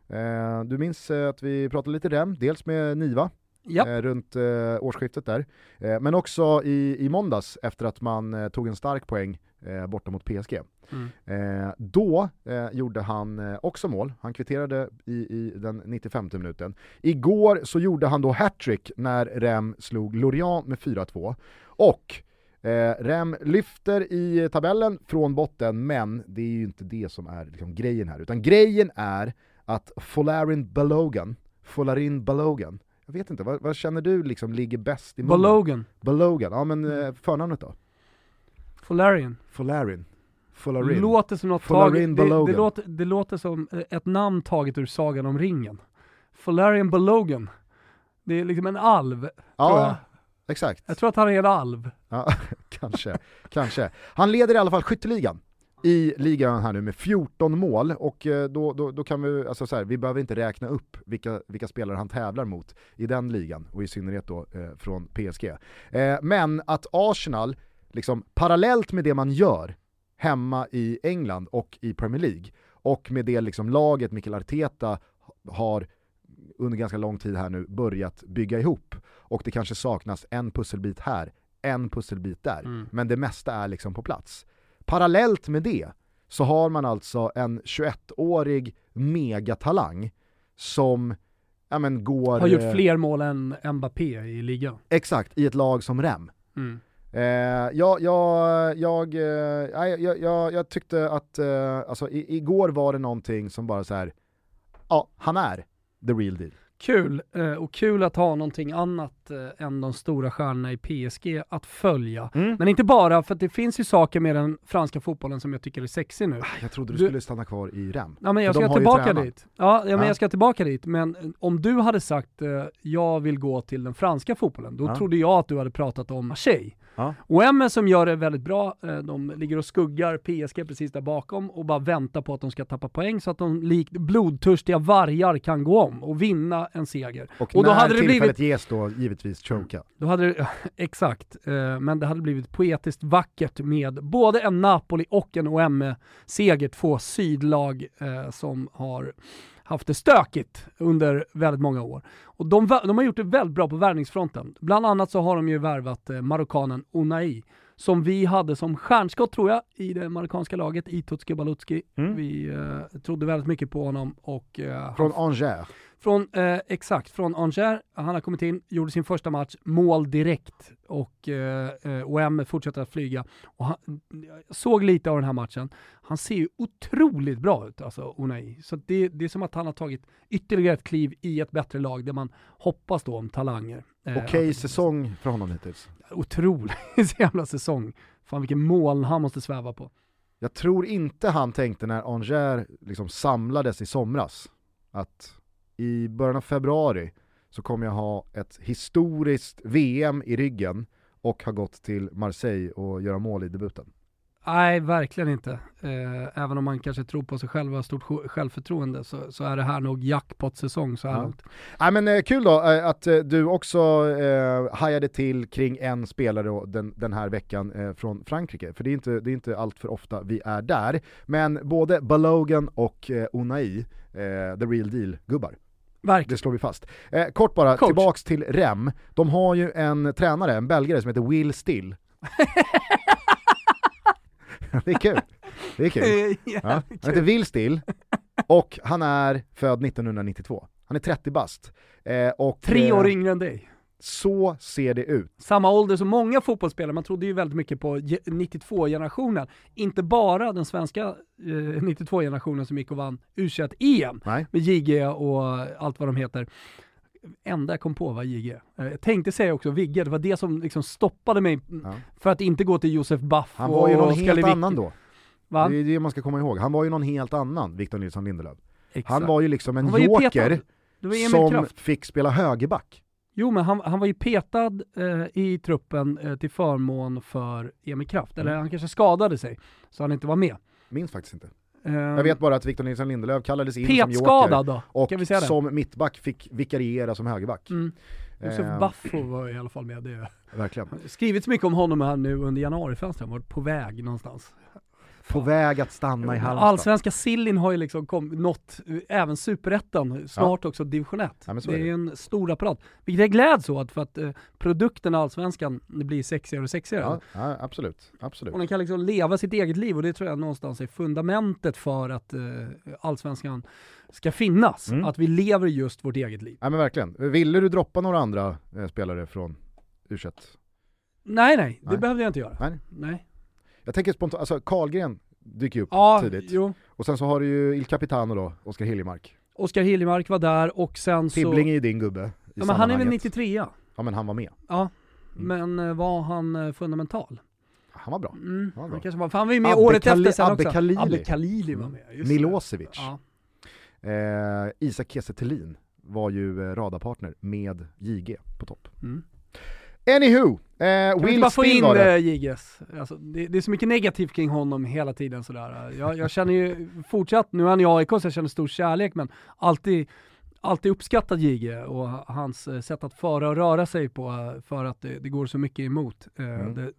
Eh, du minns eh, att vi pratade lite Rem, dels med Niva
Ja.
eh, runt eh, årsskiftet där. Eh, men också i, i måndags efter att man eh, tog en stark poäng eh, borta mot PSG.
Mm.
Eh, då eh, gjorde han eh, också mål, han kvitterade i, i den 95 minuten. Igår så gjorde han då hattrick när Rem slog Lorient med 4-2. Och eh, Rem lyfter i tabellen från botten, men det är ju inte det som är liksom, grejen här. Utan grejen är att Folarin Balogan, Folarin Balogan, jag vet inte, vad, vad känner du liksom ligger bäst i munnen?
Balogan.
Balogan, ja men eh, förnamnet då?
Folarian.
Folarin. Folarin.
Låter som något
Folarin
taget, det, det, låter, det låter som eh, ett namn taget ur Sagan om ringen. Folarian Balogan. Det är liksom en alv, tror jag.
Ja, exakt.
Jag tror att han är en alv.
Ja, kanske, kanske. Han leder i alla fall skytteligan i ligan här nu med 14 mål och eh, då, då, då kan vi, alltså så här, vi behöver inte räkna upp vilka, vilka spelare han tävlar mot i den ligan och i synnerhet då eh, från PSG. Eh, men att Arsenal, liksom parallellt med det man gör hemma i England och i Premier League och med det liksom laget Mikael Arteta har under ganska lång tid här nu börjat bygga ihop. Och det kanske saknas en pusselbit här, en pusselbit där.
Mm.
Men det mesta är liksom på plats. Parallellt med det så har man alltså en 21-årig megatalang som ja, men går...
Har gjort
eh,
fler mål än Mbappé i ligan.
Exakt, i ett lag som Rem.
Mm.
Eh, jag, jag, jag, eh, jag, jag, jag tyckte att, eh, alltså igår var det någonting som bara så här. ja, han är the real deal.
Kul, och kul att ha någonting annat än de stora stjärnorna i PSG att följa.
Mm.
Men inte bara, för att det finns ju saker med den franska fotbollen som jag tycker är sexig nu.
Jag trodde du,
Du-
skulle stanna kvar i Rem.
Ja men jag
För
ska tillbaka dit. Ja, ja men
Ja.
jag ska tillbaka dit. Men om du hade sagt jag vill gå till den franska fotbollen, då
Ja.
trodde jag att du hade pratat om Marseille.
Ja.
Och MS som gör det väldigt bra, eh, de ligger och skuggar PSG precis där bakom och bara väntar på att de ska tappa poäng så att de likt blodtörstiga vargar kan gå om och vinna en seger.
Och,
Och då
när
hade det blivit-
ges då givetvis choka.
Då hade det, exakt, eh, men det hade blivit poetiskt vackert med både en Napoli och en OM-seger, två sydlag eh, som har haft det stökigt under väldigt många år. Och de, de har gjort det väldigt bra på värvningsfronten. Bland annat så har de ju värvat eh, marockanen Unai, som vi hade som stjärnskott tror jag i det marockanska laget, i Tutski Balutski.
Mm.
Vi eh, trodde väldigt mycket på honom och eh,
Från Angers.
Från, eh, exakt, från Angers. Han har kommit in, gjorde sin första match, mål direkt och eh, eh, OM fortsätter att flyga. Och han, jag såg lite av den här matchen. Han ser ju otroligt bra ut, alltså Unai. Så det, det är som att han har tagit ytterligare ett kliv i ett bättre lag där man hoppas då om talanger. Eh,
Okej
att-
säsong för honom hittills.
Otrolig jävla säsong. Fan vilken moln han måste sväva på.
Jag tror inte han tänkte när Angers liksom samlades i somras att i början av februari så kommer jag ha ett historiskt VM i ryggen och ha gått till Marseille och göra mål i debuten.
Nej, verkligen inte. Eh, även om man kanske tror på sig själv och har stort sj- självförtroende så, så är det här nog jackpot-säsong så här
Ja.
långt.
Nej men eh, kul då eh, att du också eh, hajade till kring en spelare då, den, den här veckan från Frankrike. För det är, inte, det är inte allt för ofta vi är där. Men både Balogan och Unai, eh, the real deal-gubbar.
Verkligen.
Det slår vi fast. Eh, kort bara,
Coach.
tillbaks till Rem. De har ju en tränare, en belgare som heter Will Still. det är kul. Det är kul. Ja. Han heter Will Still och han är född 1992. Han är 30 bast. Eh, och,
Tre
eh,
år yngre än dig.
Så ser det ut.
Samma ålder som många fotbollsspelare, man trodde ju väldigt mycket på ge- 92-generationen. Inte bara den svenska eh, 92-generationen som gick och vann U21-EM
Nej.
med JG och allt vad de heter. Enda jag kom på var JG. Eh, Jag tänkte säga också Vigge, det var det som liksom stoppade mig
Ja.
för att inte gå till Josef Baff
Han var ju någon helt
Lewicki.
annan då.
Va?
Det är det man ska komma ihåg. Han var ju någon helt annan, Victor Nilsson Lindelöf.
Exakt.
Han var ju liksom en joker som
Kraft.
fick spela högerback.
Jo men han, han var ju petad eh, i truppen eh, till förmån för Emil Kraft. Eller
Mm.
han kanske skadade sig, så han inte var med.
Minns faktiskt inte.
Eh,
Jag vet bara att Victor Nilsson Lindelöf kallades in som joker
då,
och som mittback fick vikariera som högerback.
Mm. Josef
Eh,
Baffo var i alla fall med. Det
Verkligen.
skrivits mycket om honom här nu under januarifönstret, han var på väg någonstans.
På väg att stanna i Halmstad.
Allsvenska sillin har ju liksom kom, nått även superettan, snart också division 1.
Ja,
det
är
ju en stor apparat. Vilket jag gläds åt för att eh, produkten allsvenskan blir sexigare och sexigare.
Ja, ja, absolut. absolut.
Och den kan liksom leva sitt eget liv och det tror jag någonstans är fundamentet för att eh, allsvenskan ska finnas.
Mm.
Att vi lever just vårt eget liv.
Ja men verkligen. Ville du droppa några andra eh, spelare från u
Nej, nej, det
Nej.
behövde jag inte göra.
Nej.
Nej.
Jag tänker spontant, alltså Karlgren dyker ju upp
Ja,
tidigt.
jo.
Och sen så har du ju Il Capitano då, Oskar Hiljemark.
Oskar Hiljemark var där och sen så...
Tibbling är ju din gubbe
Ja, men han är väl
sammanhanget.
93 ja.
Ja men han var med.
ja. Men eh, var han eh, fundamental?
Han var bra.
Mm.
Ja, bra.
Han kanske var, för han var ju med
Abbe
året
Kali-
efter sen
Abbe
också.
Khalili.
Abbe Khalili var med, just.
Milosevic.
Ja.
Eh, Isak Kiese var ju eh, radarpartner med JG på topp.
Mm.
Anywho, eh,
Kan vi
Will
bara få in
var det.
äh, JGS? Alltså, det, det är så mycket negativt kring honom hela tiden sådär. Jag, jag känner ju fortsatt, nu är han i AIK så jag känner stor kärlek men alltid, alltid uppskattat JG och hans eh, sätt att föra och röra sig på eh, för att det, det går så mycket emot eh,
Mm.
det,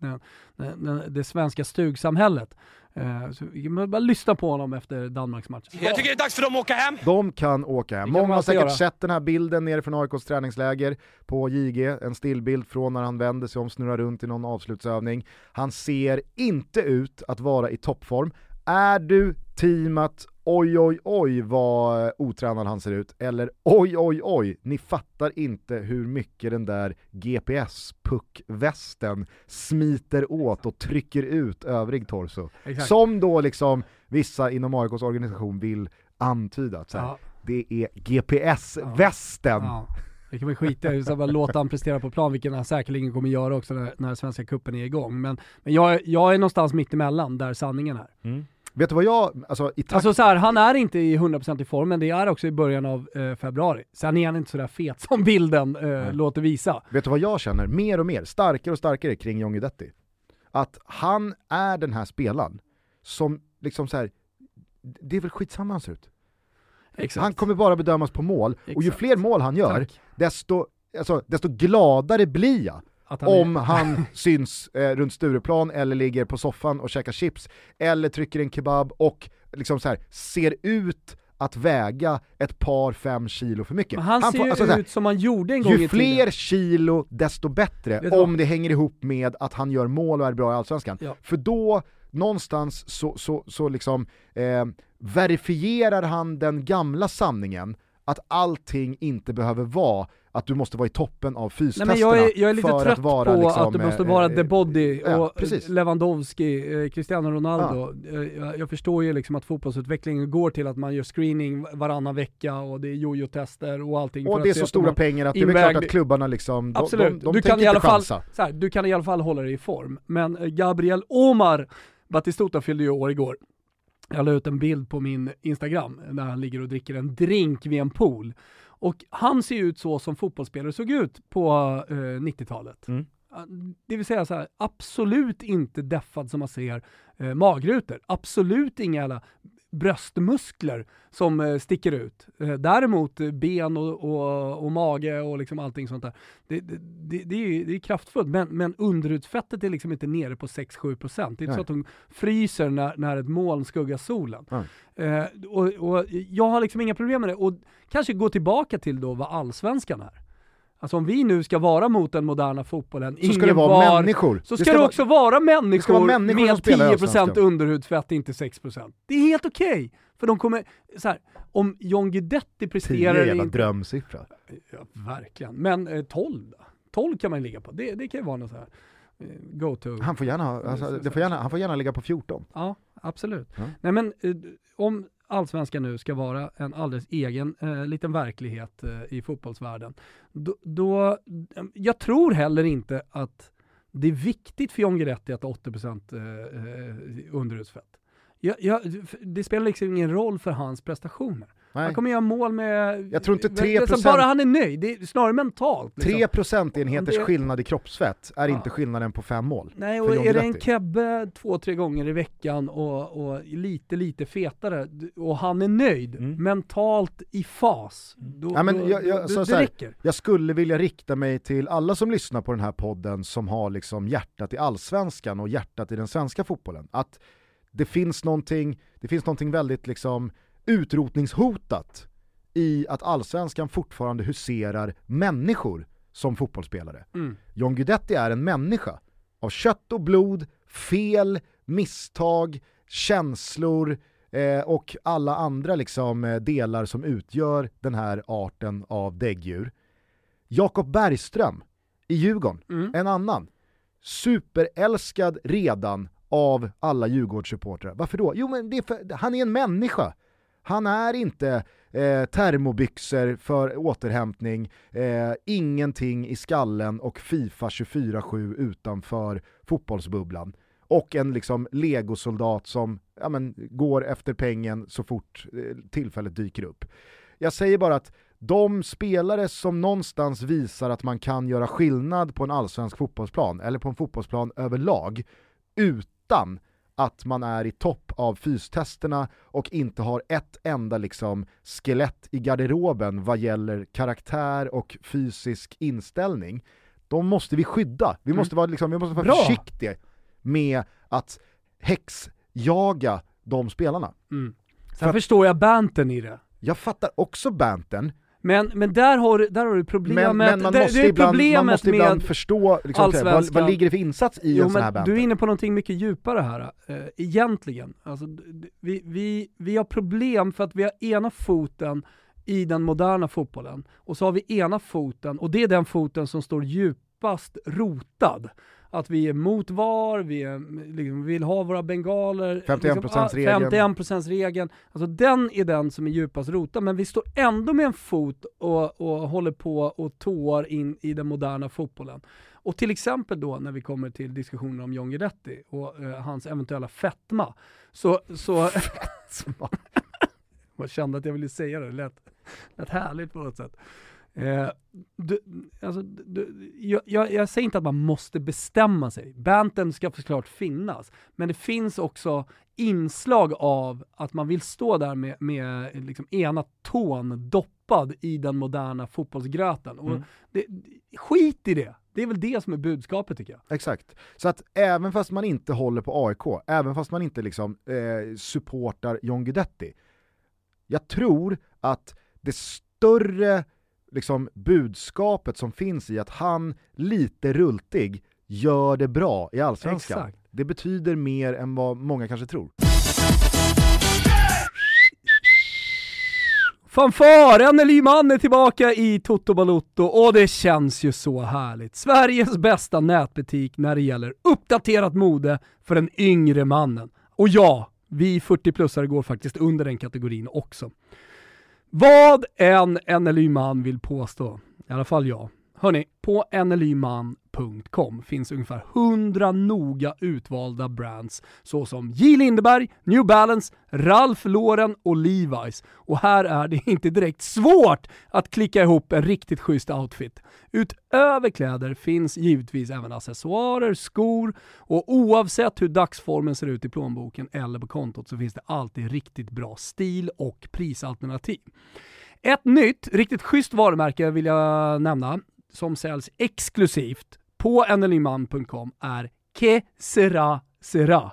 det, det svenska stugsamhället. Eh, så vi kan bara lyssna på honom efter Danmarksmatchen.
Jag tycker det är dags för dem att åka hem.
De kan åka hem.
Kan
Många
man
har säkert
göra.
sett den här bilden nere från AIKs träningsläger på JG, en stillbild från när han vänder sig om, snurrar runt i någon avslutsövning. Han ser inte ut att vara i toppform. Är du teamat oj oj oj vad otränad han ser ut, eller oj oj oj, ni fattar inte hur mycket den där GPS-puckvästen smiter åt och trycker ut övrig torso.
Exakt.
Som då liksom vissa inom AIKs organisation vill antyda att så här,
Ja.
det är GPS-västen.
Ja. Det kan vi skita i, bara låta han prestera på plan, vilket han säkerligen kommer göra också när, när Svenska cupen är igång. Men, men jag, jag är någonstans mitt emellan där sanningen är.
Vet du vad jag, alltså i takt,
Alltså så här, han är inte i 100% i form, men det är också i början av eh, februari. Sen är han inte sådär fet som bilden eh, låter visa.
vet du vad jag känner mer och mer, starkare och starkare kring John Guidetti? Att han är den här spelaren som liksom så här, det är väl skitsamma han ser ut.
Exakt.
Han kommer bara bedömas på mål, och ju
Exakt.
fler mål han gör,
Tack.
desto, alltså, desto gladare blir jag
Han
om
är,
han syns eh, runt Stureplan eller ligger på soffan och käkar chips, eller trycker en kebab och liksom så här, ser ut att väga ett par fem kilo för mycket.
Men han, ser
får-
ju
alltså här,
ut som han gjorde en gång
ju
i
fler
tiden.
kilo desto bättre, om
vad?
det hänger ihop med att han gör mål och är bra i Allsvenskan.
Ja.
För då, någonstans så, så, så liksom eh, verifierar han den gamla sanningen att allting inte behöver vara att du måste vara i toppen av
Nej,
fystesterna
men jag, är, jag är lite
för
trött
vara
på
liksom,
att det måste
eh,
vara
eh,
The Body
ja,
och
precis.
Lewandowski, eh, Cristiano Ronaldo. Eh, Jag, jag förstår ju liksom att fotbollsutvecklingen går till att man gör screening varannan vecka och det är jojo-tester och allting.
Och det är så
de
stora pengar att det är
invägd-
klart att klubbarna liksom, de,
Absolut,
de, de
du,
tänker
kan i alla fall, så här, du kan i alla fall hålla dig i form. Men eh, Gabriel Omar Batistuta fyllde ju år igår. Jag la ut en bild på min Instagram när han ligger och dricker en drink vid en pool. Och han ser ut så som fotbollsspelare såg ut på eh, 90-talet.
Mm.
Det vill säga så här, absolut inte deffad som man ser eh, magrutor. Absolut inga jävla bröstmuskler som eh, sticker ut. Eh, däremot eh, ben och, och, och mage och liksom allting sånt där. Det, det, det, är, det är kraftfullt, men, men underutsfettet är liksom inte nere på 6-7%. Det är inte
Nej.
så att de fryser när, när ett moln skuggar solen. Eh, och, och jag har liksom inga problem med det. Och kanske gå tillbaka till då vad allsvenskan är. Alltså om vi nu ska vara mot den moderna fotbollen,
Så ska det vara
var,
människor.
så
Det
ska det, också vara människor,
ska vara människor
med
spelar i
10%
Allsvenskan.
underhudsfett, inte 6%. Det är helt okej. För de kommer, så här, om John Guidetti
10
presterar
jävla
inte...
drömsiffra.
Ja, verkligen. Men eh, 12 då? 12 kan man ligga på. Det, det kan ju vara något så här eh, go-to.
Han får gärna, alltså, får gärna, han får gärna ligga på 14.
Ja, absolut.
Ja.
Nej men eh, om allsvenskan nu ska vara en alldeles egen eh, liten verklighet eh, i fotbollsvärlden, då, då, jag tror heller inte att det är viktigt för John Guidetti att ha 80% eh, eh, underhudsfett. Jag, jag, det spelar liksom ingen roll för hans prestationer.
Nej.
Han kommer göra mål med...
Jag tror inte
det- det är
3%
som Bara han är nöjd, det är snarare mentalt. liksom.
3 procentenheters
Det-
skillnad i kroppsfett är
Ja.
inte skillnaden på fem mål.
Nej, och är det en kebbe två, tre gånger i veckan och, och lite, lite fetare och han är nöjd,
Mm.
mentalt i fas, då,
Ja, men jag- jag-
då,
så-
det
så här,
räcker.
Jag skulle vilja rikta mig till alla som lyssnar på den här podden som har liksom hjärtat i allsvenskan och hjärtat i den svenska fotbollen. Att det finns någonting, det finns någonting väldigt liksom utrotningshotat i att allsvenskan fortfarande huserar människor som fotbollsspelare.
Mm.
John Guidetti är en människa av kött och blod, fel, misstag, känslor eh, och alla andra liksom, eh, delar som utgör den här arten av däggdjur. Jakob Bergström i Djurgården,
Mm.
en annan. Superälskad redan av alla Djurgårdssupportrar. Varför då? Jo men är för, han är en människa. Han är inte eh, termobyxor för återhämtning, eh, ingenting i skallen och Fifa 24-7 utanför fotbollsbubblan. Och en liksom legosoldat som ja, men, går efter pengen så fort eh, tillfället dyker upp. Jag säger bara att de spelare som någonstans visar att man kan göra skillnad på en allsvensk fotbollsplan, eller på en fotbollsplan överlag, utan att man är i topp av fystesterna och inte har ett enda liksom skelett i garderoben vad gäller karaktär och fysisk inställning, de måste vi skydda. Vi måste vara, liksom, vi måste vara
Bra.
försiktiga med att häx jaga de spelarna.
Mm. Sen
För
förstår jag banten i det.
Jag fattar också banten,
Men, men där, har, du- där har du problemet,
men, men man,
det,
måste
det är
ibland, man
problemet
måste ibland förstå liksom, vad, vad ligger det för insats i
Jo
en sån här banter.
du är inne på någonting mycket djupare här, eh, egentligen. Alltså, vi, vi, vi har problem för att vi har ena foten i den moderna fotbollen och så har vi ena foten, och det är den foten som står djupast rotad. Att vi är mot VAR, vi är, liksom, vill ha våra bengaler.
51%-regeln.
Liksom, 51%-regeln. Alltså den är den som är djupast rotad, men vi står ändå med en fot och, och håller på och tår in i den moderna fotbollen. Och till exempel då när vi kommer till diskussionen om John Guidetti och eh, hans eventuella fetma, så... så jag kände att jag ville säga det, det lät, lät härligt på något sätt. Eh, du, alltså, du, jag, jag, jag säger inte att man måste bestämma sig. Banten ska såklart finnas, men det finns också inslag av att man vill stå där med, med liksom ena tån doppad i den moderna fotbollsgröten. Och
Mm.
det, skit i det! Det är väl det som är budskapet tycker jag.
Exakt. Så att även fast man inte håller på AIK, även fast man inte liksom eh, supportar John Guidetti, jag tror att det större liksom, budskapet som finns i att han, lite rultig, gör det bra i Allsvenskan.
Exakt.
Det betyder mer än vad många kanske tror.
Fanfar! Anneli Man är tillbaka i Toto Balotto och det känns ju så härligt. Sveriges bästa nätbutik när det gäller uppdaterat mode för den yngre mannen. Och ja, vi 40-plussare går faktiskt under den kategorin också. Vad en NLY Man vill påstå, i alla fall jag. Hörni, på nlyman.com finns ungefär 100 noga utvalda brands såsom J. Lindeberg, New Balance, Ralph Lauren och Levi's. Och här är det inte direkt svårt att klicka ihop en riktigt schysst outfit. Utöver kläder finns givetvis även accessoarer, skor och oavsett hur dagsformen ser ut i plånboken eller på kontot så finns det alltid riktigt bra stil och prisalternativ. Ett nytt, riktigt schysst varumärke vill jag nämna, som säljs exklusivt på nlyman.com är Que Sera Sera.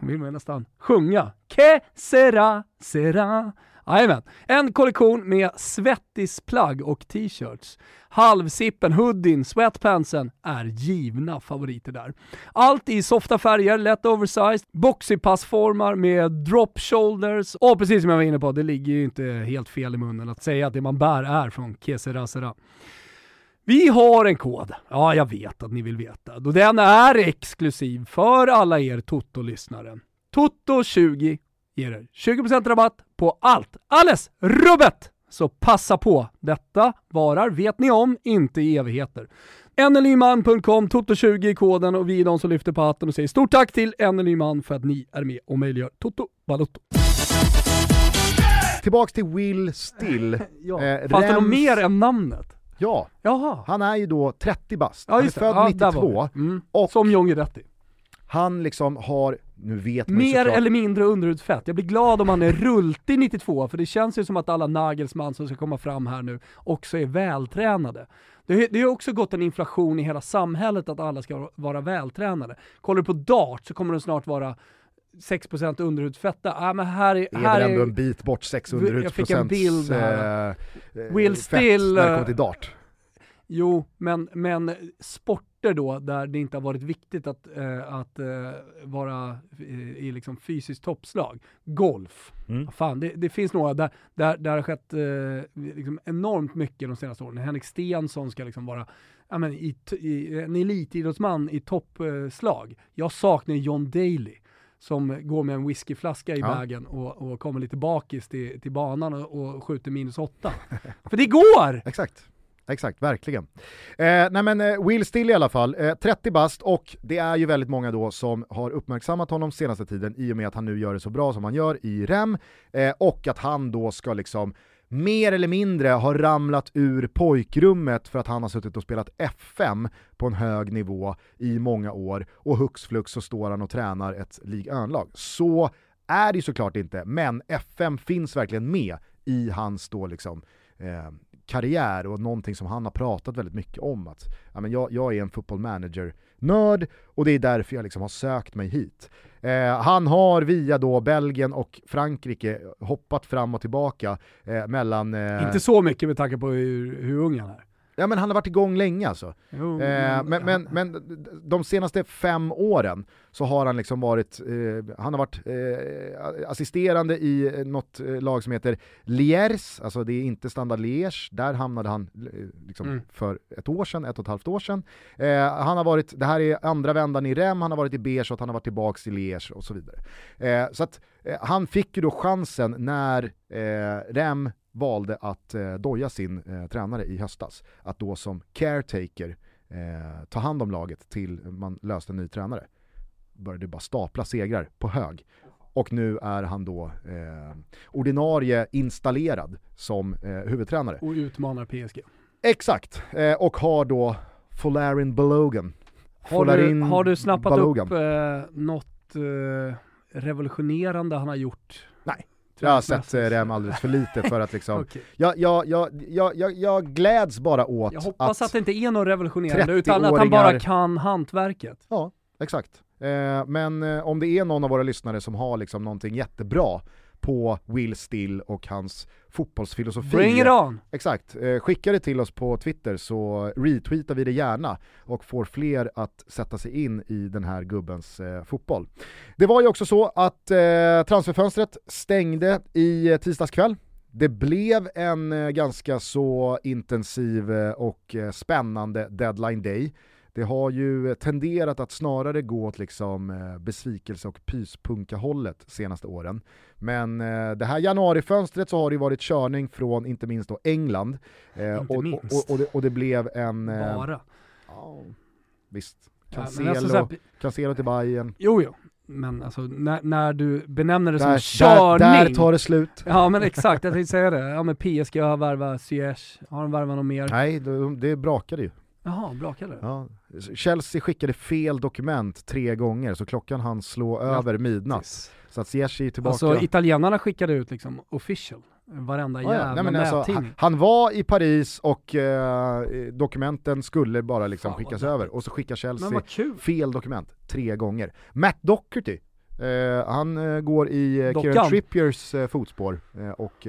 vill man ju nästan sjunga. Que Sera Sera. Jajamän. En kollektion med svettisplagg och t-shirts. Halvsippen, hoodien, sweatpantsen är givna favoriter där. Allt i softa färger, lätt oversized, boxypassformar med drop shoulders och precis som jag var inne på, det ligger ju inte helt fel i munnen att säga att det man bär är från Kesera Vi har en kod. Ja, jag vet att ni vill veta. Då den är exklusiv för alla er Toto-lyssnare. Toto20 ger er 20% rabatt på allt. Alles rubbet! Så passa på. Detta varar, vet ni om, inte i evigheter. nlyman.com, Toto20 i koden och vi är de som lyfter på hatten och säger stort tack till NLYman för att ni är med och möjliggör Toto Balotto.
Tillbaks till Will Still.
Ja.
Eh,
Fanns det något mer än namnet?
Ja,
Jaha.
han är ju då 30 bast.
Ja,
han är född
Ja, där var
92
det. Mm.
och
Som John Guidetti.
Han liksom har, nu vet man
Mer eller mindre underhudsfett. Jag blir glad om han är rultig 92, för det känns ju som att alla Nagelsmann som ska komma fram här nu också är vältränade. Det, det har också gått en inflation i hela samhället att alla ska vara vältränade. Kollar du på dart så kommer det snart vara 6% underhudsfetta. Ah, men här är,
är
här
väl ändå
är,
en bit bort 600
Jag fick en
underhudsprocents
bild här.
eh, eh,
Will
fett
Still,
när det
eh,
kommer till dart.
Jo, men, men sporter då där det inte har varit viktigt att, eh, att eh, vara i, i liksom fysiskt toppslag. Golf.
Mm.
Fan, det, det finns några där, där, där det har skett eh, liksom enormt mycket de senaste åren. Henrik Stensson ska liksom vara ja, men i, i, en elitidrottsman i toppslag. Jag saknar John Daly som går med en whiskyflaska i
Ja.
bagen och, och kommer lite bakis till, till banan och, och skjuter minus åtta. För det går!
Exakt. Exakt, verkligen. Eh, nej men eh, Will Still i alla fall, eh, 30 bast och det är ju väldigt många då som har uppmärksammat honom senaste tiden i och med att han nu gör det så bra som han gör i REM eh, och att han då ska liksom mer eller mindre ha ramlat ur pojkrummet för att han har suttit och spelat FM på en hög nivå i många år och hux flux så står han och tränar ett League 1-lag. Så är det ju såklart inte, men FM finns verkligen med i hans då liksom eh, karriär och någonting som han har pratat väldigt mycket om. Att ja, men jag, jag är en football manager-nörd och det är därför jag liksom har sökt mig hit. Eh, han har via då Belgien och Frankrike hoppat fram och tillbaka eh, mellan... Eh,
Inte så mycket med tanke på hur, hur ung han är.
Ja men han har varit igång länge alltså.
Jo,
Eh, men, men, men de senaste fem åren så har han liksom varit, eh, han har varit eh, assisterande i något eh, lag som heter Liers, alltså det är inte Standard Liège, där hamnade han eh, liksom
Mm.
för ett år sedan, ett och ett halvt år sedan. Eh, han har varit, det här är andra vändan i Rem, han har varit i Beerschot, han har varit tillbaks i Liège och så vidare. Eh, så att eh, han fick ju då chansen när eh, Rem valde att eh, doja sin eh, tränare i höstas, att då som caretaker eh, ta hand om laget till man löste en ny tränare. Började bara stapla segrar på hög. Och nu är han då eh, ordinarie installerad som eh, huvudtränare.
Och utmanar PSG.
Exakt, eh, och har då Folarin Balogan.
Har du, har du snappat
Balogan.
upp eh, något eh, revolutionerande han har gjort?
Nej, Jag har sett eh, Rem alldeles för lite för att liksom,
Okej.
jag, jag, jag, jag, jag, gläds bara åt
Jag hoppas att, det inte är något revolutionerande
30-åringar
utan att han bara kan hantverket.
Ja, exakt. Eh, men eh, om det är någon av våra lyssnare som har liksom någonting jättebra på Will Still och hans fotbollsfilosofi.
Bring it on!
Exakt, eh, skicka det till oss på Twitter så retweetar vi det gärna och får fler att sätta sig in i den här gubbens eh, fotboll. Det var ju också så att eh, transferfönstret stängde i tisdags kväll. Det blev en ganska så intensiv och spännande deadline day. Det har ju tenderat att snarare gå åt liksom eh, besvikelse och pyspunka-hållet senaste åren. Men eh, det här januarifönstret så har det ju varit körning från inte minst då England. Eh,
Inte
och,
minst.
och, och, det, och det blev en...
Bara.
ja, visst. Cancelo,
alltså här,
Cancelo till Bayern.
jo, jo. Men alltså när, när du benämner det som
Där,
en körning.
där, där tar det slut.
Ja men exakt, jag tänkte säga det. Ja men PSG har värvat Ziyech, har de värvat något mer?
Nej, det, det brakade ju.
Jaha, brakade
Ja. Chelsea skickade fel dokument tre gånger så klockan hann slå över midnatt. Så att Ziyech är tillbaka.
Alltså italienarna skickade ut liksom official, varenda
Ja, ja.
jävla
Nej, alltså, han, han var i Paris och eh, dokumenten skulle bara liksom
Fan,
skickas över och så skickar Chelsea fel dokument tre gånger. Matt Doherty, eh, han eh, går i
Dockan.
Kieran Trippiers fotspår och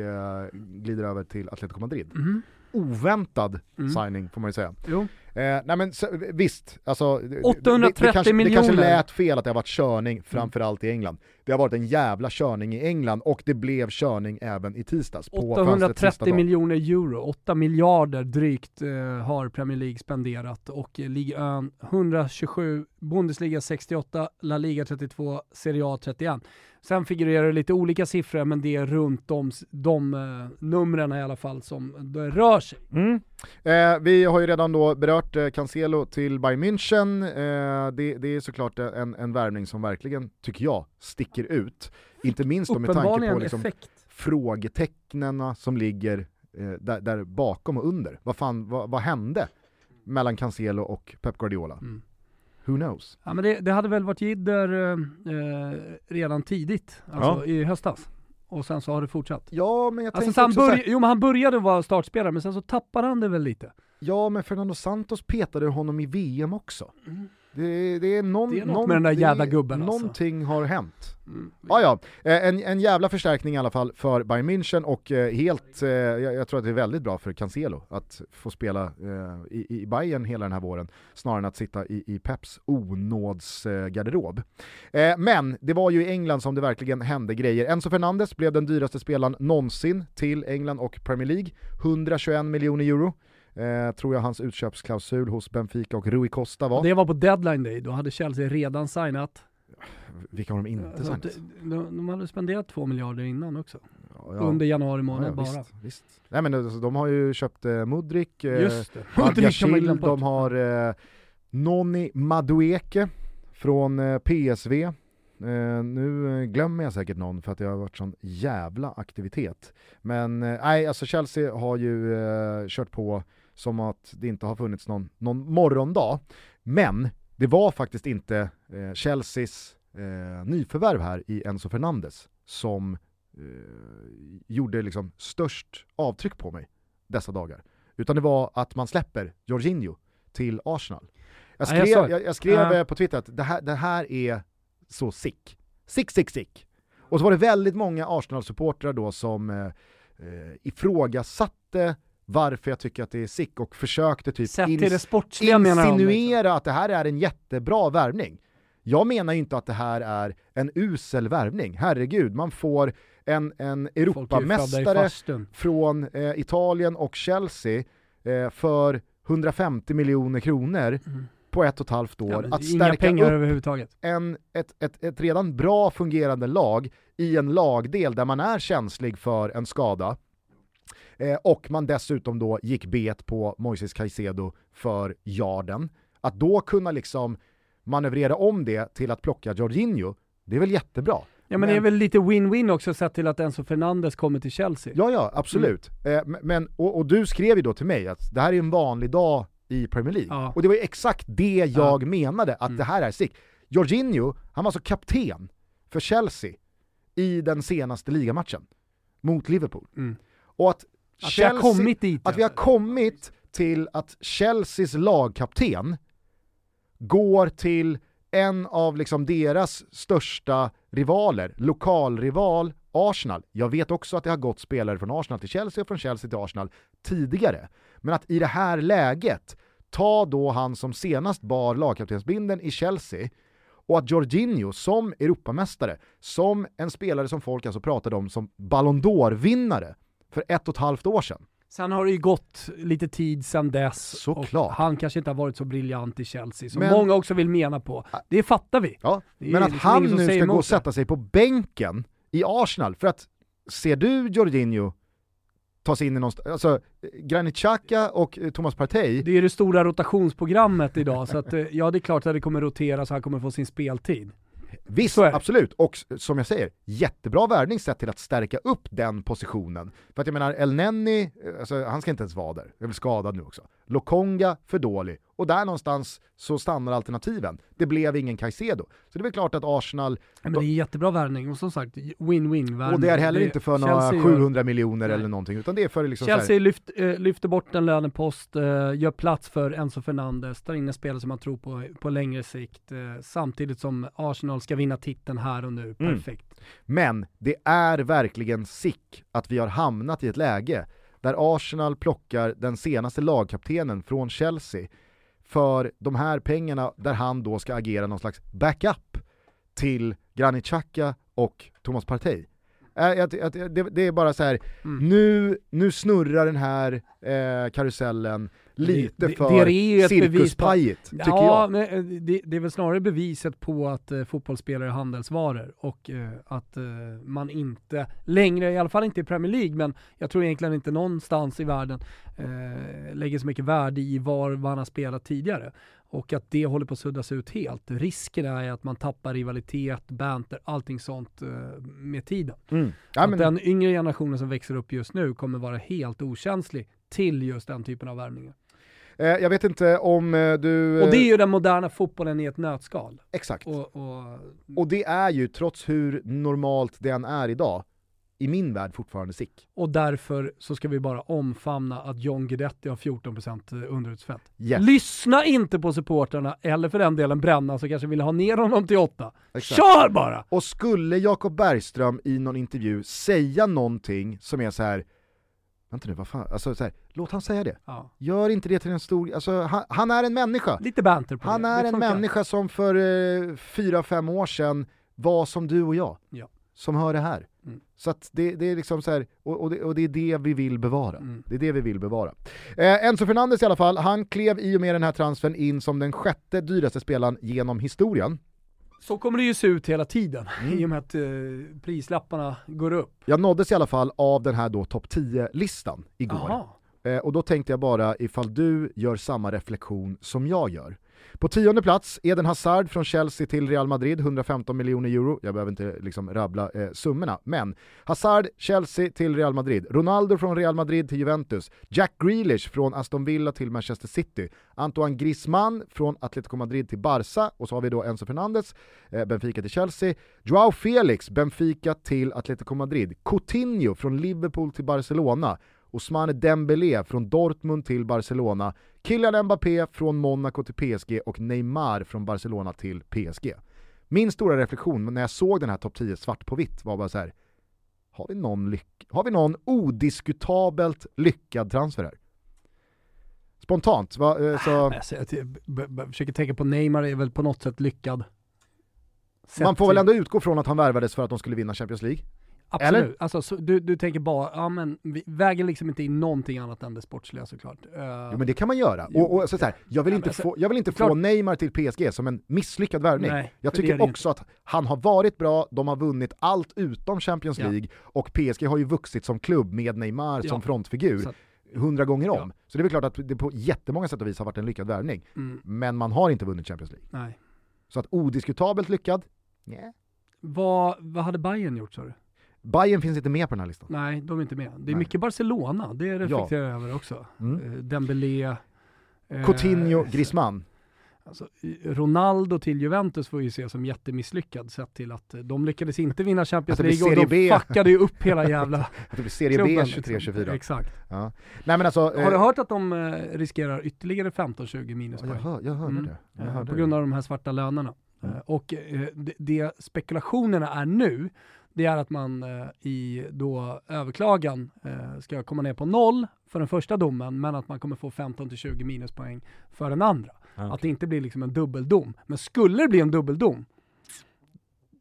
glider över till Atletico Madrid.
Mhm.
Oväntad
Mm.
signing får man ju säga.
Jo.
Eh, nej men så, visst, alltså, det- det,
830
det, kanske, det
miljoner.
kanske lät fel att det har varit körning framförallt i England. Det har varit en jävla körning i England och det blev körning även i tisdags på fönstrets sista
830
dag.
miljoner euro, 8 miljarder drygt eh, har Premier League spenderat och eh, Ligue 1 127, Bundesliga 68, La Liga 32, Serie A 31. Sen figurerar det lite olika siffror men det är runt de, de eh, numren i alla fall som det rör sig.
Mm. Eh, vi har ju redan då berört eh, Cancelo till Bayern München. Eh, det, det är såklart en, en värvning som verkligen, tycker jag, sticker ut. Inte minst då med tanke på liksom, frågetecknen som ligger eh, där, där bakom och under. Vad fan, vad, vad hände mellan Cancelo och Pep Guardiola?
Mm.
Who knows?
Ja, men det, det hade väl varit jidder eh, eh, redan tidigt, alltså i höstas. Och sen så har det fortsatt.
Ja, men jag
Alltså,
tänker
han, börj- jo, men han började vara startspelare, men sen så tappade han det väl lite.
ja men Fernando Santos petade honom i VM också. Det, det är någon.
Det är något
någon,
med den där jävla gubben, alltså.
Någonting har hänt.
Mm.
Ja, ja. Eh, En, en jävla förstärkning i alla fall för Bayern München och eh, helt, eh, jag, jag tror att det är väldigt bra för Cancelo att få spela eh, i, i Bayern hela den här våren snarare än att sitta i, i Peps onådsgarderob. Eh, men det var ju i England som det verkligen hände grejer. Enzo Fernandes blev den dyraste spelaren någonsin till England och Premier League. 121 miljoner euro. Eh, tror jag hans utköpsklausul hos Benfica och Rui Costa var.
Det var på deadline day, då hade Chelsea redan signat.
Vilka har de inte signat?
de, de hade spenderat två miljarder innan också.
Ja, ja.
Under januari
Ja,
månad
ja,
bara.
visst, visst. Nej men alltså, de har ju köpt eh, Mudrik, eh,
Just det. Bort.
de har eh, Nonni Madueke från eh, PSV. Eh, nu eh, glömmer jag säkert någon för att det har varit sån jävla aktivitet. Men eh, nej, alltså Chelsea har ju eh, kört på som att det inte har funnits någon, någon morgondag. Men det var faktiskt inte eh, Chelseas eh, nyförvärv här i Enzo Fernandes som eh, gjorde liksom störst avtryck på mig dessa dagar. Utan det var att man släpper Jorginho till Arsenal. Jag
Ja, jag
skrev, jag, jag skrev eh, på Twitter att det här, det här är så sick. Sick, sick, sick. Och så var det väldigt många Arsenal-supportrar då som eh, eh, ifrågasatte varför jag tycker att det är sick och försökte typ
det sportsliga de, liksom.
insinuera att det här är en jättebra värvning. Jag menar ju inte att det här är en usel värvning, herregud, man får en, en Europamästare från eh, Italien och Chelsea eh, för 150 miljoner kronor mm. på ett och ett halvt år.
Ja, att stärka upp överhuvudtaget.
En, ett, ett, ett redan bra fungerande lag i en lagdel där man är känslig för en skada. Eh, och man dessutom då gick bet på Moises Caicedo för yarden. Att då kunna liksom manövrera om det till att plocka Jorginho, det är väl jättebra.
Ja men, men, det är väl lite win-win också sett till att Enzo Fernandes kommer till Chelsea.
Ja ja, absolut. Mm. Eh, men, och, och, du skrev ju då till mig att det här är en vanlig dag i Premier League. Ja. Och det var ju exakt det jag ja. menade, att mm. det här är sick. Jorginho, han var alltså kapten för Chelsea i den senaste ligamatchen mot Liverpool.
Mm.
Och att,
att Chelsea, vi har kommit dit.
Att vi har kommit till att Chelseas lagkapten går till en av liksom deras största rivaler, lokalrival Arsenal. Jag vet också att det har gått spelare från Arsenal till Chelsea och från Chelsea till Arsenal tidigare. Men att i det här läget ta då han som senast bar lagkaptensbinden i Chelsea och att Jorginho som Europamästare, som en spelare som folk alltså pratade om som Ballon d'Or-vinnare för ett och ett halvt år sedan,
Sen har det ju gått lite tid sedan dess
Såklart.
och han kanske inte har varit så briljant i Chelsea som men, många också vill mena på. Det fattar vi.
Ja, men att liksom han nu ska gå och sätta sig på bänken i Arsenal, för att ser du Jorginho ta sig in i någonstans, alltså Granit Xhaka och eh, Thomas Partey.
Det är det stora rotationsprogrammet idag, så att eh, ja det är klart att det kommer rotera så han kommer få sin speltid.
Visst, absolut. Och som jag säger, jättebra värvning sett till att stärka upp den positionen. För att jag menar, El Nenni, alltså, han ska inte ens vara där, är väl skadad nu också. Lokonga, för dålig. Och där någonstans så stannar alternativen. Det blev ingen Caicedo. Så det är väl klart att Arsenal...
Ja, men det är jättebra värvning och som sagt, win-win värvning.
Och det är heller inte för några 700 miljoner nej. eller någonting, utan det är för liksom
Chelsea här... lyft, äh, lyfter bort en lönepost, äh, gör plats för Enzo Fernandes, tar in en spelare som man tror på på längre sikt, äh, samtidigt som Arsenal ska vinna titeln här och nu. Mm. Perfekt. Mm.
Men det är verkligen sick att vi har hamnat i ett läge där Arsenal plockar den senaste lagkaptenen från Chelsea för de här pengarna där han då ska agera någon slags backup till Granit Xhaka och Thomas Partey. Äh, det, är bara så här, mm. nu, nu snurrar den här eh, karusellen lite det, för det cirkuspajigt, tycker
ja,
jag.
Men eh, det, det, är väl snarare beviset på att eh, fotbollsspelare är handelsvaror och eh, att eh, man inte längre, i alla fall inte i Premier League, men jag tror egentligen inte någonstans i världen eh, lägger så mycket värde i var man har spelat tidigare och att det håller på att suddas ut helt. Risken är att man tappar rivalitet, banter, allting sånt uh, med tiden. Mm. Ja, men... Den yngre generationen som växer upp just nu kommer vara helt okänslig till just den typen av värvningar.
Eh, jag vet inte om eh, du...
Och det är ju den moderna fotbollen i ett nötskal.
Exakt.
Och, och...
och det är ju, trots hur normalt den är idag, i min värld fortfarande sick.
Och därför så ska vi bara omfamna att John Guidetti har 14% underutsfett.
Yes.
Lyssna inte på supporterna eller för den delen Bränna som kanske vill ha ner honom till 8. Kör bara!
Och skulle Jakob Bergström i någon intervju säga någonting som är så här Vänta nu, vad fan, alltså så här, låt han säga det. Ja. Gör inte det till en stor, alltså han, han är en människa.
Lite banter på
Han
det.
är det en människa som för eh, fyra, fem år sedan var som du och jag.
Ja.
Som hör det här. Mm. Så att det, det, är liksom så här, och, och, det, och, det, är det vi vill bevara. Mm. Det är det vi vill bevara. Eh, Enzo Fernandes i alla fall, han klev i och med den här transfern in som den sjätte dyraste spelaren genom historien.
Så kommer det ju se ut hela tiden, mm. i och med att eh, prislapparna går upp.
Jag nåddes i alla fall av den här då topp 10-listan igår. Eh, och då tänkte jag bara ifall du gör samma reflektion som jag gör. På tionde plats, Eden Hazard från Chelsea till Real Madrid, 115 miljoner euro. Jag behöver inte liksom rabbla eh, summorna, men Hazard, Chelsea till Real Madrid. Ronaldo från Real Madrid till Juventus. Jack Grealish från Aston Villa till Manchester City. Antoine Griezmann från Atletico Madrid till Barca. Och så har vi då Enzo Fernandes, eh, Benfica till Chelsea. Joao Felix, Benfica till Atletico Madrid. Coutinho från Liverpool till Barcelona. Ousmane Dembélé från Dortmund till Barcelona, Kylian Mbappé från Monaco till PSG och Neymar från Barcelona till PSG. Min stora reflektion när jag såg den här topp 10 svart på vitt var bara så här. har vi någon, lyck har vi någon odiskutabelt lyckad transfer här? Spontant, va, eh, så...
Alltså, jag försöker tänka på Neymar är väl på något sätt lyckad. Sett
Man får väl ändå utgå från att han värvades för att de skulle vinna Champions League?
Absolut.
eller?
Alltså, så, du, du tänker bara, ja men vi väger liksom inte in någonting annat än det sportsliga såklart. Eh,
Jo men det kan man göra. Och, och så så här, jag vill
Ja,
inte,
alltså,
få, jag vill inte
klart-
få Neymar till PSG som en misslyckad värvning.
Nej,
jag tycker också att han har varit bra, de har vunnit allt utom Champions
Ja.
League och PSG har ju vuxit som klubb med Neymar
Ja.
som frontfigur
Så
hundra gånger om.
Ja.
Så det är väl klart att det på jättemånga sätt och vis har varit en lyckad värvning.
Mm,
Men man har inte vunnit Champions League.
nej.
Så att odiskutabelt lyckad, nej.
Vad, vad hade Bayern gjort sa du?
Bayern finns inte med på den här listan.
Nej, de är inte med. Det är
Nej.
mycket Barcelona, det reflekterar jag över också.
Mm.
Eh, Dembélé. eh,
Coutinho, Griezmann.
Alltså, Ronaldo till Juventus får ju se som jättemisslyckad sett till att eh, de lyckades inte vinna Champions League och de
B.
fuckade ju upp hela jävla
Att det blir Serie B
klubben.
23-24.
Exakt.
Ja. Nej men alltså...
Har du
eh,
hört att de eh, riskerar ytterligare 15-20
ja, jag,
minuspoäng?
hör, jag hörde
Mm.
det. Jag
Eh,
hörde
på grund av de här svarta lönerna.
Mm.
Eh, och eh, det, det spekulationerna är nu, det är att man eh, i då överklagan eh, ska komma ner på noll för den första domen, men att man kommer få 15-20 minuspoäng för den andra.
Ja,
Att det inte blir liksom en dubbeldom. Men skulle det bli en dubbeldom,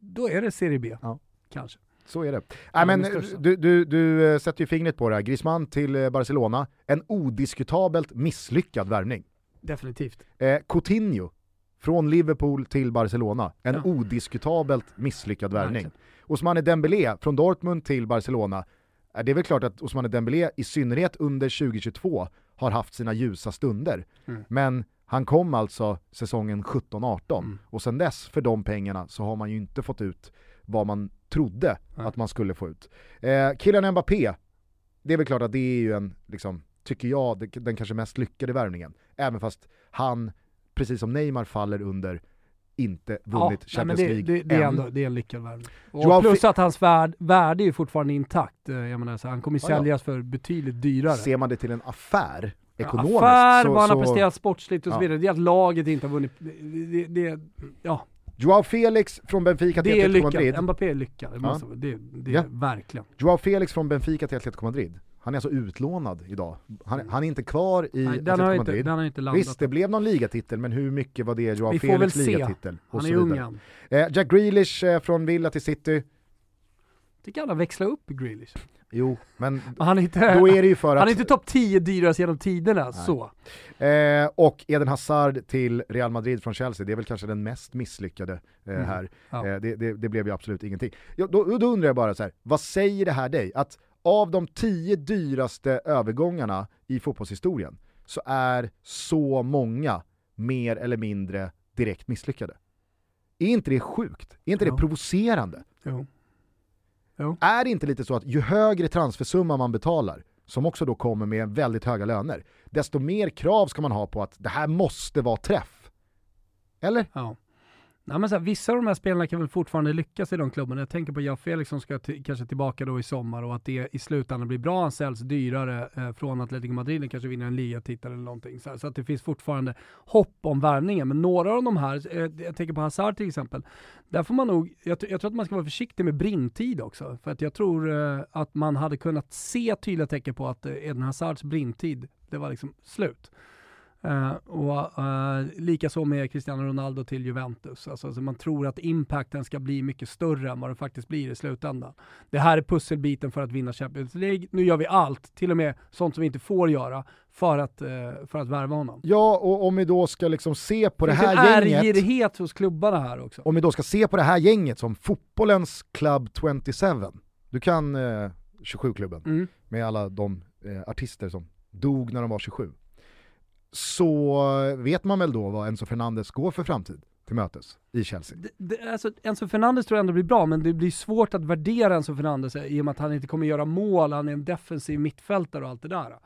då är det Serie B.
Ja.
Kanske.
Så är det. Nej, men
största.
du, du, du eh, sätter ju fingret på det här. Griezmann till eh, Barcelona, en odiskutabelt misslyckad värvning.
Definitivt.
Eh, Coutinho, från Liverpool till Barcelona, en
Ja.
odiskutabelt misslyckad värvning.
Verkligen.
Ousmane Dembélé, från Dortmund till Barcelona, eh, det är väl klart att Ousmane Dembélé, i synnerhet under 2022, har haft sina ljusa stunder.
Mm.
Men han kom alltså säsongen 17-18
Mm.
och sen dess, för de pengarna, så har man ju inte fått ut vad man trodde
Nej.
att man skulle få ut. Eh, Kylian Mbappé, det är väl klart att det är ju en, liksom, tycker jag, den kanske mest lyckade värvningen. Även fast han, precis som Neymar, faller under inte vunnit
nej, men
Champions
det,
League
det, det, är
än.
ändå, det är en lyckad värvning.
Joao
plus att hans värd, värde är ju fortfarande intakt. Eh, Jag menar, så han kommer ju
Ja, ja.
säljas för betydligt dyrare.
Ser man det till en affär, ekonomiskt,
Affär,
så,
vad han har
så
presterat sportsligt och så
Ja.
vidare. Det är att laget inte har vunnit. Det, det, ja,
Joao Felix från Benfica till Atletico. Madrid.
Mbappé är lyckad. Det,
Ja.
måste, det, det
Ja.
verkligen.
Joao Felix från Benfica till Atletico Madrid. Han är alltså utlånad idag. Han, han är inte kvar i
Nej, den, har inte,
Madrid.
den har inte landat.
Visst, det blev någon ligatitel, men hur mycket var det Joao
Vi får väl
Felix ligatitel?
Han är ung.
Eh, Jack Grealish eh, från Villa till City.
Tycker alla växla upp Grealish.
Jo, men
Han är inte,
då är det ju för
han är
att...
inte topp 10 dyrast genom tiderna.
Nej.
Så.
Eh, och Eden Hazard till Real Madrid från Chelsea, det är väl kanske den mest misslyckade eh,
Mm.
här.
Ja.
Eh, det, det, det blev ju absolut ingenting. Ja, då, då undrar jag bara så här, vad säger det här dig? Att av de tio dyraste övergångarna i fotbollshistorien så är så många mer eller mindre direkt misslyckade. Är inte det sjukt? Är inte
Ja.
det provocerande?
Jo.
Är det inte lite så att ju högre transfersumma man betalar, som också då kommer med väldigt höga löner, desto mer krav ska man ha på att det här måste vara träff? Eller?
Ja. Nej, men så här, vissa av de här spelarna kan väl fortfarande lyckas i de klubbarna. Jag tänker på Jaffe Felix som ska kanske tillbaka då i sommar och att det i slutändan blir bra. Han säljs dyrare eh, från Atletico Madrid och kanske vinner en ligatitel eller någonting. Så, här, så att det finns fortfarande hopp om värvningen. Men några av de här, eh, jag tänker på Hazard till exempel, där får man nog, jag, jag tror att man ska vara försiktig med brintid också. För att jag tror eh, att man hade kunnat se tydliga tecken på att eh, Eden Hazards brintid, det var liksom slut. Uh, och uh, likaså med Cristiano Ronaldo till Juventus. Alltså, alltså man tror att impacten ska bli mycket större än vad det faktiskt blir i slutändan. Det här är pusselbiten för att vinna Champions League. Nu gör vi allt, till och med sånt som vi inte får göra, för att, uh, för att värva honom.
Ja, och om vi då ska liksom se på det
en
här gänget,
ärgirighet hos klubbarna här också.
om vi då ska se på det här gänget som fotbollens Club 27, du kan eh, 27-klubben
Mm.
med alla de eh, artister som dog när de var 27, så vet man väl då vad Enzo Fernandes går för framtid till mötes i Chelsea.
Det, det, alltså, Enzo Fernandes tror jag ändå blir bra, men det blir svårt att värdera Enzo Fernandes i och med att han inte kommer göra mål, han är en defensiv mittfältare och allt det där.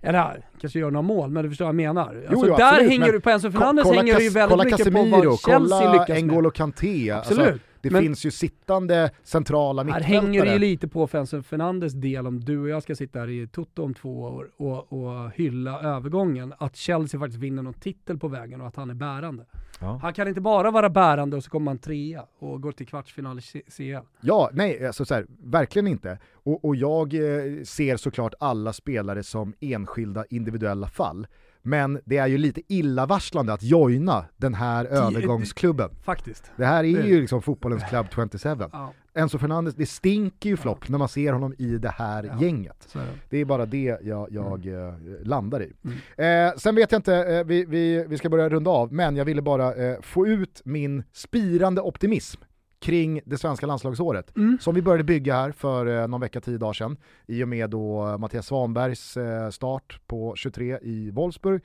Eller kanske gör några mål, men du förstår vad jag menar. Alltså,
jo,
där
absolut,
hänger
men
du, på Enzo Fernandes hänger det ju väldigt
kolla
mycket
Casemiro,
på vad Chelsea
kolla
lyckas med.
N'Golo Kanté.
Absolut.
Alltså, Det
Men-
finns ju sittande centrala
Här
mittfältare.
hänger det ju lite på Fencer Fernandes del om du och jag ska sitta här i Toto om två år och, och hylla övergången, att Chelsea faktiskt vinner någon titel på vägen och att han är bärande.
Ja.
Han kan inte bara vara bärande och så kommer han trea och går till kvartsfinal i CL.
Ja, nej, alltså så här, verkligen inte. Och, och jag eh, ser såklart alla spelare som enskilda individuella fall. Men det är ju lite illavarslande att joina den här övergångsklubben.
Faktiskt.
Det här är
Det-
ju liksom fotbollens Club 27.
Ja,
Enzo Fernandes, det stinker ju flopp när man ser honom i det här
Ja.
gänget.
det.
Det är bara det jag, jag
Mm.
eh, landar i. Eh, sen vet jag inte, eh, vi, vi, vi ska börja runda av, men jag ville bara eh, få ut min spirande optimism kring det svenska landslagsåret,
Mm.
som vi började bygga här för eh, någon vecka, tio dagar sedan, i och med då eh, Mattias Svanbergs eh, start på 23 i Wolfsburg,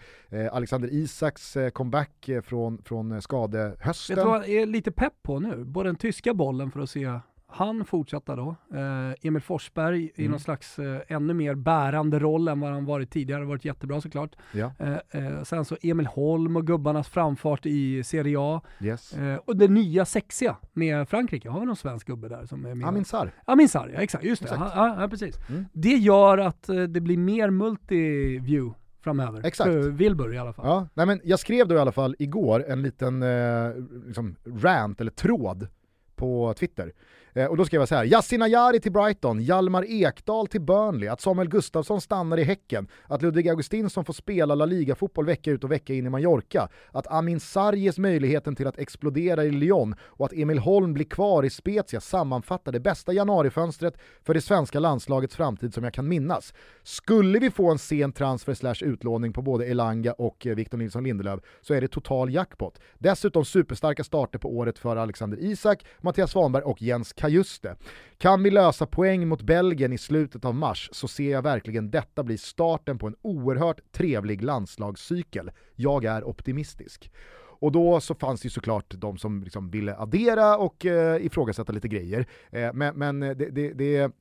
Alexander Isaks comeback från, från eh,
Vet
skadehösten.
du vad jag är lite pepp på nu? Både den tyska bollen för att se han fortsätta då, eh, Emil Forsberg i
Mm.
någon slags eh, ännu mer bärande roll än vad han varit tidigare, varit jättebra såklart.
Ja,
Eh, eh, sen så Emil Holm och gubbarnas framfart i Serie A.
yes.
Eh, och det nya sexiga med Frankrike, har vi någon svensk gubbe där som är med?
Amin Sarr.
Amin Sarr, ja exakt, just det.
Exakt.
Ja, ja, ja, precis.
Mm.
Det gör att eh, det blir mer multi-view framöver.
Exakt.
För Wilbur i alla fall.
Ja, nej men jag skrev då i alla fall igår en liten eh, liksom rant eller tråd på Twitter. Eh, och då skrev jag så här, Yasin Ayari till Brighton, Hjalmar Ekdal till Burnley, att Samuel Gustafsson stannar i Häcken, att Ludvig Augustinsson får spela La Liga-fotboll vecka ut och vecka in i Mallorca, att Amin Sarr ges möjligheten till att explodera i Lyon och att Emil Holm blir kvar i Spezia sammanfattar det bästa januarifönstret för det svenska landslagets framtid som jag kan minnas. Skulle vi få en sen transfer slash utlåning på både Elanga och eh, Victor Nilsson Lindelöf så är det total jackpot. Dessutom superstarka starter på året för Alexander Isak, Mattias Svanberg och Jens Kajuste. Kan vi lösa poäng mot Belgien i slutet av mars så ser jag verkligen detta bli starten på en oerhört trevlig landslagscykel. Jag är optimistisk. Och då så fanns det ju såklart de som liksom ville addera och eh, ifrågasätta lite grejer. Eh, men men eh, det, det, det,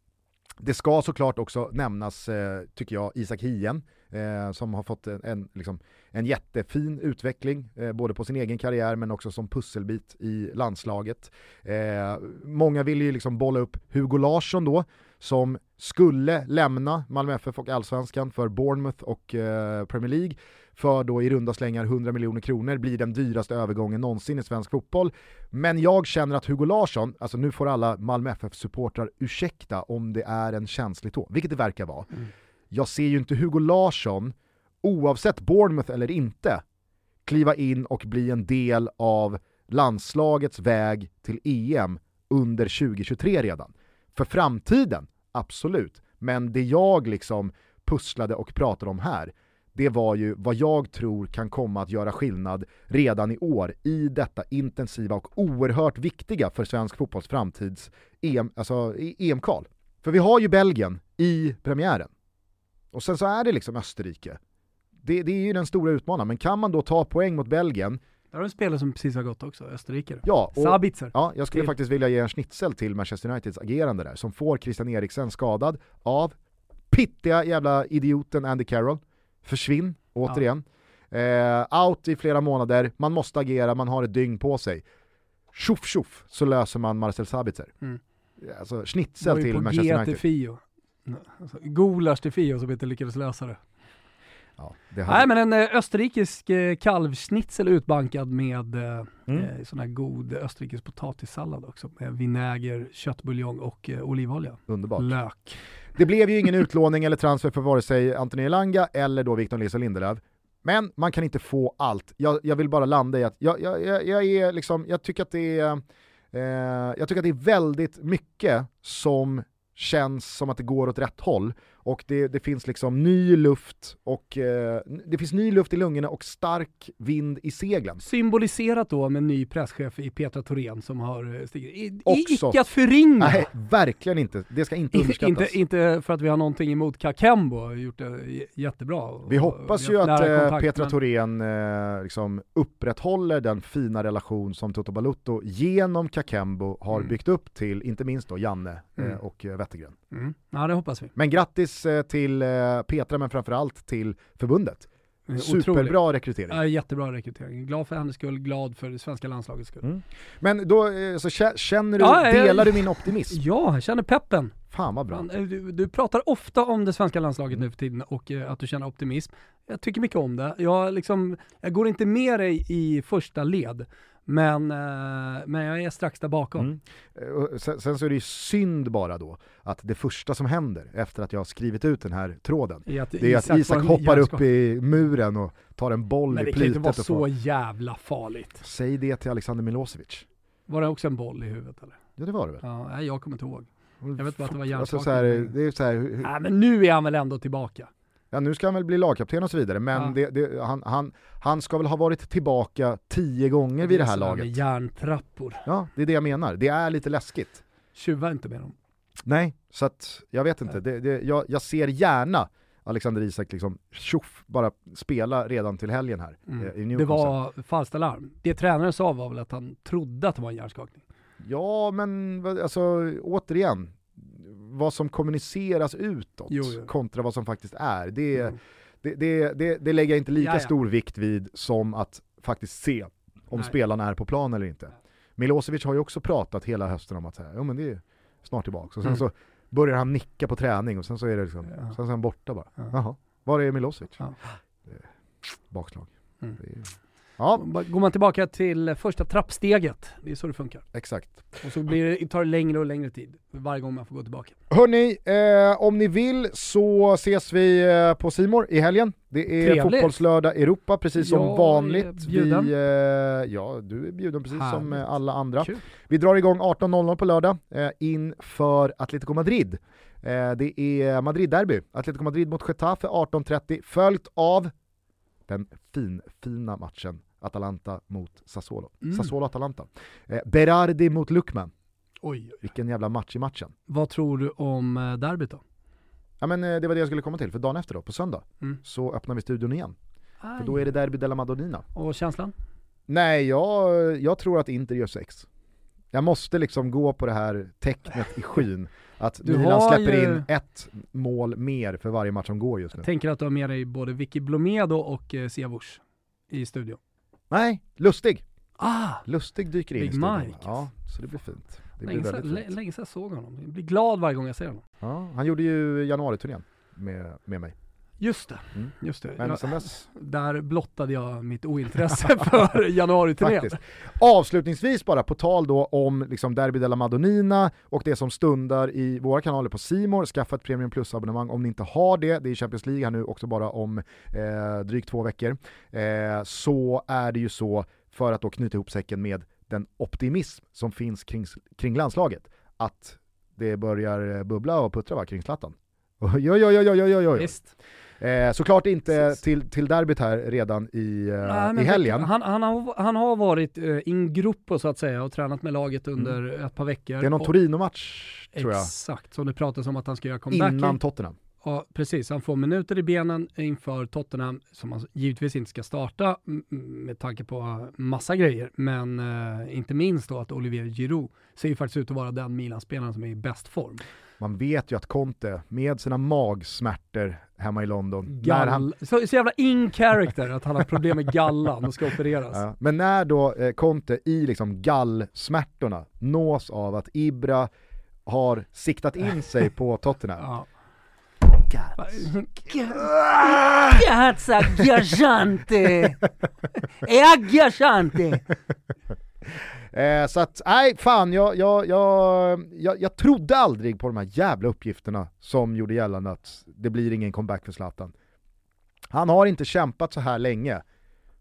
det ska såklart också nämnas, eh, tycker jag, Isak Hien, eh, som har fått en, en, liksom, en jättefin utveckling, eh, både på sin egen karriär men också som pusselbit i landslaget. Eh, många vill ju liksom bolla upp Hugo Larsson då, som skulle lämna Malmö FF och Allsvenskan för Bournemouth och eh, Premier League för då i runda slängar 100 miljoner kronor, blir den dyraste övergången någonsin i svensk fotboll. Men jag känner att Hugo Larsson, alltså nu får alla Malmö FF-supportrar ursäkta om det är en känslig tå, vilket det verkar vara. Jag ser ju inte Hugo Larsson, oavsett Bournemouth eller inte, kliva in och bli en del av landslagets väg till EM under 2023 redan. För framtiden, absolut. Men det jag liksom pusslade och pratade om här, det var ju vad jag tror kan komma att göra skillnad redan i år i detta intensiva och oerhört viktiga för svensk fotbolls framtids EM, alltså EM-kval. För vi har ju Belgien i premiären. Och sen så är det liksom Österrike. Det, det är ju den stora utmanaren, men kan man då ta poäng mot Belgien,
Där har du en spelare som precis har gått också, Österrike.
ja, och,
Sabitzer.
Ja, jag skulle
Till-
faktiskt vilja ge en schnitzel till Manchester Uniteds agerande där, som får Christian Eriksen skadad av pittiga jävla idioten Andy Carroll. Försvinn, återigen. Eh, out i flera månader, man måste agera, man har ett dygn på sig. Tjoff tjoff så löser man Marcel Sabitzer.
Mm.
Alltså schnitzel till Manchester United.
Fio. Alltså, Gulasch till Fio som inte lyckades lösa det.
Ja, det hade-
Nej men en eh, österrikisk eh, kalvschnitzel utbankad med eh,
Mm.
eh, sån här god österrikisk potatissallad också. Med vinäger, köttbuljong och eh, olivolja.
Underbart.
Lök.
Det blev ju ingen utlåning eller transfer för vare sig Anthony Elanga eller då Victor Nilsson Lindelöf. Men man kan inte få allt. Jag, jag vill bara landa i att jag, jag, jag, jag är liksom, jag tycker att det är, eh, jag tycker att det är väldigt mycket som känns som att det går åt rätt håll och det, det finns liksom ny luft och eh, det finns ny luft i lungorna och stark vind i seglen.
Symboliserat då med ny presschef i Petra Thorén som har eh, stigit. I,
Också-
icke att förringa.
Nej, verkligen inte. Det ska inte underskattas.
inte, inte för att vi har någonting emot Kakembo, gjort det jättebra.
Vi hoppas ju att eh, Petra
men-
Thorén eh, liksom upprätthåller den fina relation som Toto Balutto genom Kakembo har
Mm.
byggt upp till, inte minst då Janne eh,
Mm.
och eh, Wettergren.
Mm. Ja det hoppas vi.
Men grattis eh, till eh, Petra, men framförallt till förbundet.
Eh, otrolig.
Superbra rekrytering.
Ja, jättebra rekrytering. Glad för hennes skull, glad för det svenska landslagets skull.
Mm. Men då, så kä- känner du,
Ja,
delar du min optimism?
Ja, jag känner peppen.
Fan vad bra.
Du, du pratar ofta om det svenska landslaget nu för tiden och eh, att du känner optimism. Jag tycker mycket om det. Jag, liksom, jag går inte med dig i första led, men, eh, men jag är strax där bakom.
Mm. Eh, Sen, sen så är det ju synd bara då att det första som händer efter att jag har skrivit ut den här tråden,
att
det är att Isak hoppar upp i muren och tar en boll
Men
i
det kan inte
plytet
vara
får...
så jävla farligt.
Säg det till Alexander Milosevic.
Var det också en boll i huvudet eller?
Ja det var det väl?
Ja, jag kommer inte ihåg. Jag vet bara att det var
alltså,
hjärnskakning.
så här, det är så här, hur-
Nej men nu är han väl ändå tillbaka?
Ja, nu ska han väl bli lagkapten och så vidare, men
Ja.
det, det, han, han, han ska väl ha varit tillbaka tio gånger vid det här laget.
Järntrappor.
Ja, det är det jag menar. Det är lite läskigt.
Tjuva inte med dem.
Nej, så att jag vet inte. Det, det, jag, jag ser gärna Alexander Isak liksom tjoff, bara spela redan till helgen här eh, i
Mm.
Newcastle.
Det var falskt alarm. Det tränaren sa var väl att han trodde att det var en hjärnskakning.
Ja, men alltså återigen, vad som kommuniceras utåt
Jo, jo.
kontra vad som faktiskt är, det,
Mm.
det, det, det, det lägger jag inte lika
Ja, ja.
stor vikt vid som att faktiskt se om
Nej.
spelarna är på plan eller inte. Milosevic har ju också pratat hela hösten om att här, ja, men det är snart tillbaka. Och sen
Mm.
så börjar han nicka på träning och sen så är det liksom,
Ja.
sen så är han borta bara.
Ja.
Jaha, var är Milosevic?
Ja.
Bakslag.
Mm.
Ja,
Går man tillbaka till första trappsteget, det är så det funkar.
exakt.
Och så blir det, tar det längre och längre tid varje gång man får gå tillbaka.
Hörni, eh, om ni vill så ses vi eh, på Simor i helgen. Det är
Trevligt.
fotbollslördag Europa precis som
Jag
vanligt.
bjuden.
Vi, eh, ja, du är bjuden precis som
Härligt.
eh, alla andra.
Kul.
Vi drar igång 18.00 på lördag eh, inför Atletico Madrid. Eh, det är Madrid-derby, Atletico Madrid mot Getafe 18.30, följt av den fin, fina matchen Atalanta mot Sassuolo.
Mm.
Sassuolo-Atalanta. Eh, Berardi mot Lukman,
Oj, oj.
vilken jävla match i matchen.
Vad tror du om eh, derbyt då?
Ja men eh, det var det jag skulle komma till, för dagen efter då, på söndag,
Mm.
så öppnar vi studion igen. För
Aj.
då är det Derby della Madonnina.
Och känslan?
Nej, jag, jag tror att Inter gör sex. Jag måste liksom gå på det här tecknet i skyn, att
Du
Milan släpper
ju-
in ett mål mer för varje match som går just nu.
Tänker att du har med dig både Vicky Blomedo och eh, Siavush i studion.
Nej, Lustig.
Ah!
Lustig dyker in
Big
i studion.
Mike.
Ja, så det blir fint. Det blir
Länge sedan,
väldigt
lä-
fint.
länge sedan jag såg honom. Jag blir glad varje gång jag ser honom.
Ja, han gjorde ju januariturnén med, med mig.
Just det,
Mm.
just det.
Men
Jag,
dess
där blottade jag mitt ointresse för januariturnén.
Faktiskt. Avslutningsvis bara, på tal då om liksom Derby della Madonnina och det som stundar i våra kanaler på Simor. skaffa ett Premium Plus-abonnemang om ni inte har det, det är Champions League här nu också bara om eh, drygt två veckor. Eh, så är det ju så, för att då knyta ihop säcken med den optimism som finns kring, kring landslaget, att det börjar eh, bubbla och puttra va, kring Zlatan. Oj, oj, oj, oj, oj, oj.
Visst.
Eh, såklart inte
Precis.
till, till derbyt här redan i, eh,
Nej,
i helgen.
Han, han, har, han har varit eh, in gruppo så att säga och tränat med laget under ett par veckor.
Mm. Det är någon Torino-match tror jag.
Exakt, som det pratas om att han ska göra comeback.
Innan Tottenham.
Ja, precis. Han får minuter i benen inför Tottenham, som han givetvis inte ska starta med tanke på massa grejer. Men eh, inte minst då att Olivier Giroud ser ju faktiskt ut att vara den Milan-spelaren som är i bäst form.
Man vet ju att Conte, med sina magsmärtor hemma i London, när han,
Gall... Så, så jävla in character att han har problem med gallan och ska opereras.
ja, men när då eh, Conte i liksom gallsmärtorna nås av att Ibra har siktat in sig på Tottenham.
Ja. Cazza ghiacciante! È ghiacciante!
Eh, så att, nej fan, jag, jag, jag, jag, jag trodde aldrig på de här jävla uppgifterna som gjorde gällande att det blir ingen comeback för Zlatan. Han har inte kämpat så här länge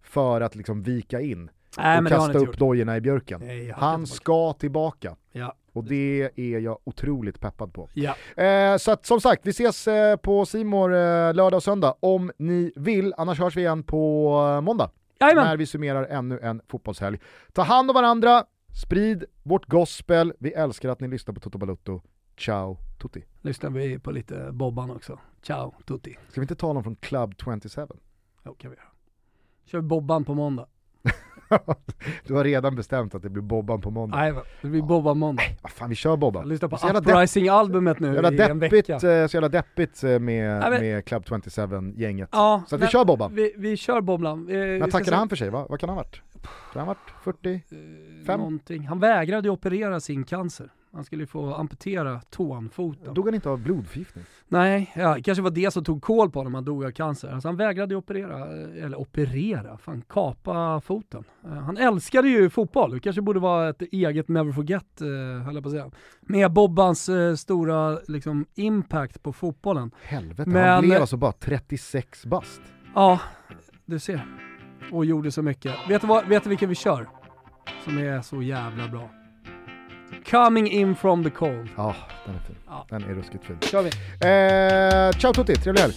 för att liksom vika in
Nej
och kasta upp
gjort.
dojorna i björken.
Nej,
Han ska tillbaka.
Ja.
Och det är jag otroligt peppad på.
Ja.
Eh, så att, som sagt, vi ses eh, på Simor eh, lördag och söndag om ni vill. Annars hörs vi igen på eh, måndag
Jajamän.
när vi summerar ännu en fotbollshelg. Ta hand om varandra, sprid vårt gospel. Vi älskar att ni lyssnar på Toto Balutto. Ciao tutti.
Lyssnar vi på lite Bobban också. Ciao tutti.
Ska vi inte ta någon från Club 27?
Jo, kan vi göra. Kör Bobban på måndag.
du har redan bestämt att det blir Bobban på måndag.
Nej, det blir Bobban måndag.
Vad fan, vi kör Bobban.
Lyssna på Uprising-albumet nu
jävla
i en
deppigt,
vecka.
eh, så jävla deppigt eh, med,
Nej, men-
med Club 27-gänget.
Ja,
Så att vi
nej,
kör Bobban.
Vi, vi kör Bobblan. Vi, vi
När tackade han för sig? Va? Vad kan han ha varit? Kan han ha varit 40? Fem?
Någonting. Han vägrade ju operera sin cancer. Han skulle ju få amputera tån, foten.
Dog han inte av blodförgiftning?
Nej, ja, det kanske var det som tog koll på honom, han dog av cancer. Alltså han vägrade ju operera, eh, eller operera, fan kapa foten. Eh, Han älskade ju fotboll, det kanske borde vara ett eget never forget, eh, höll jag på att säga. Med Bobbans stora liksom, impact på fotbollen.
Helvete,
Men-
han blev alltså bara 36 bast.
Ja, du ser. Och gjorde så mycket. Vet du, vad, vet du vilken vi kör? Som är så jävla bra. Coming in from the cold.
Ja, den är fin.
Ja.
Den är ruskigt fin.
Kör vi.
Eh, ciao tutti, trevlig helg!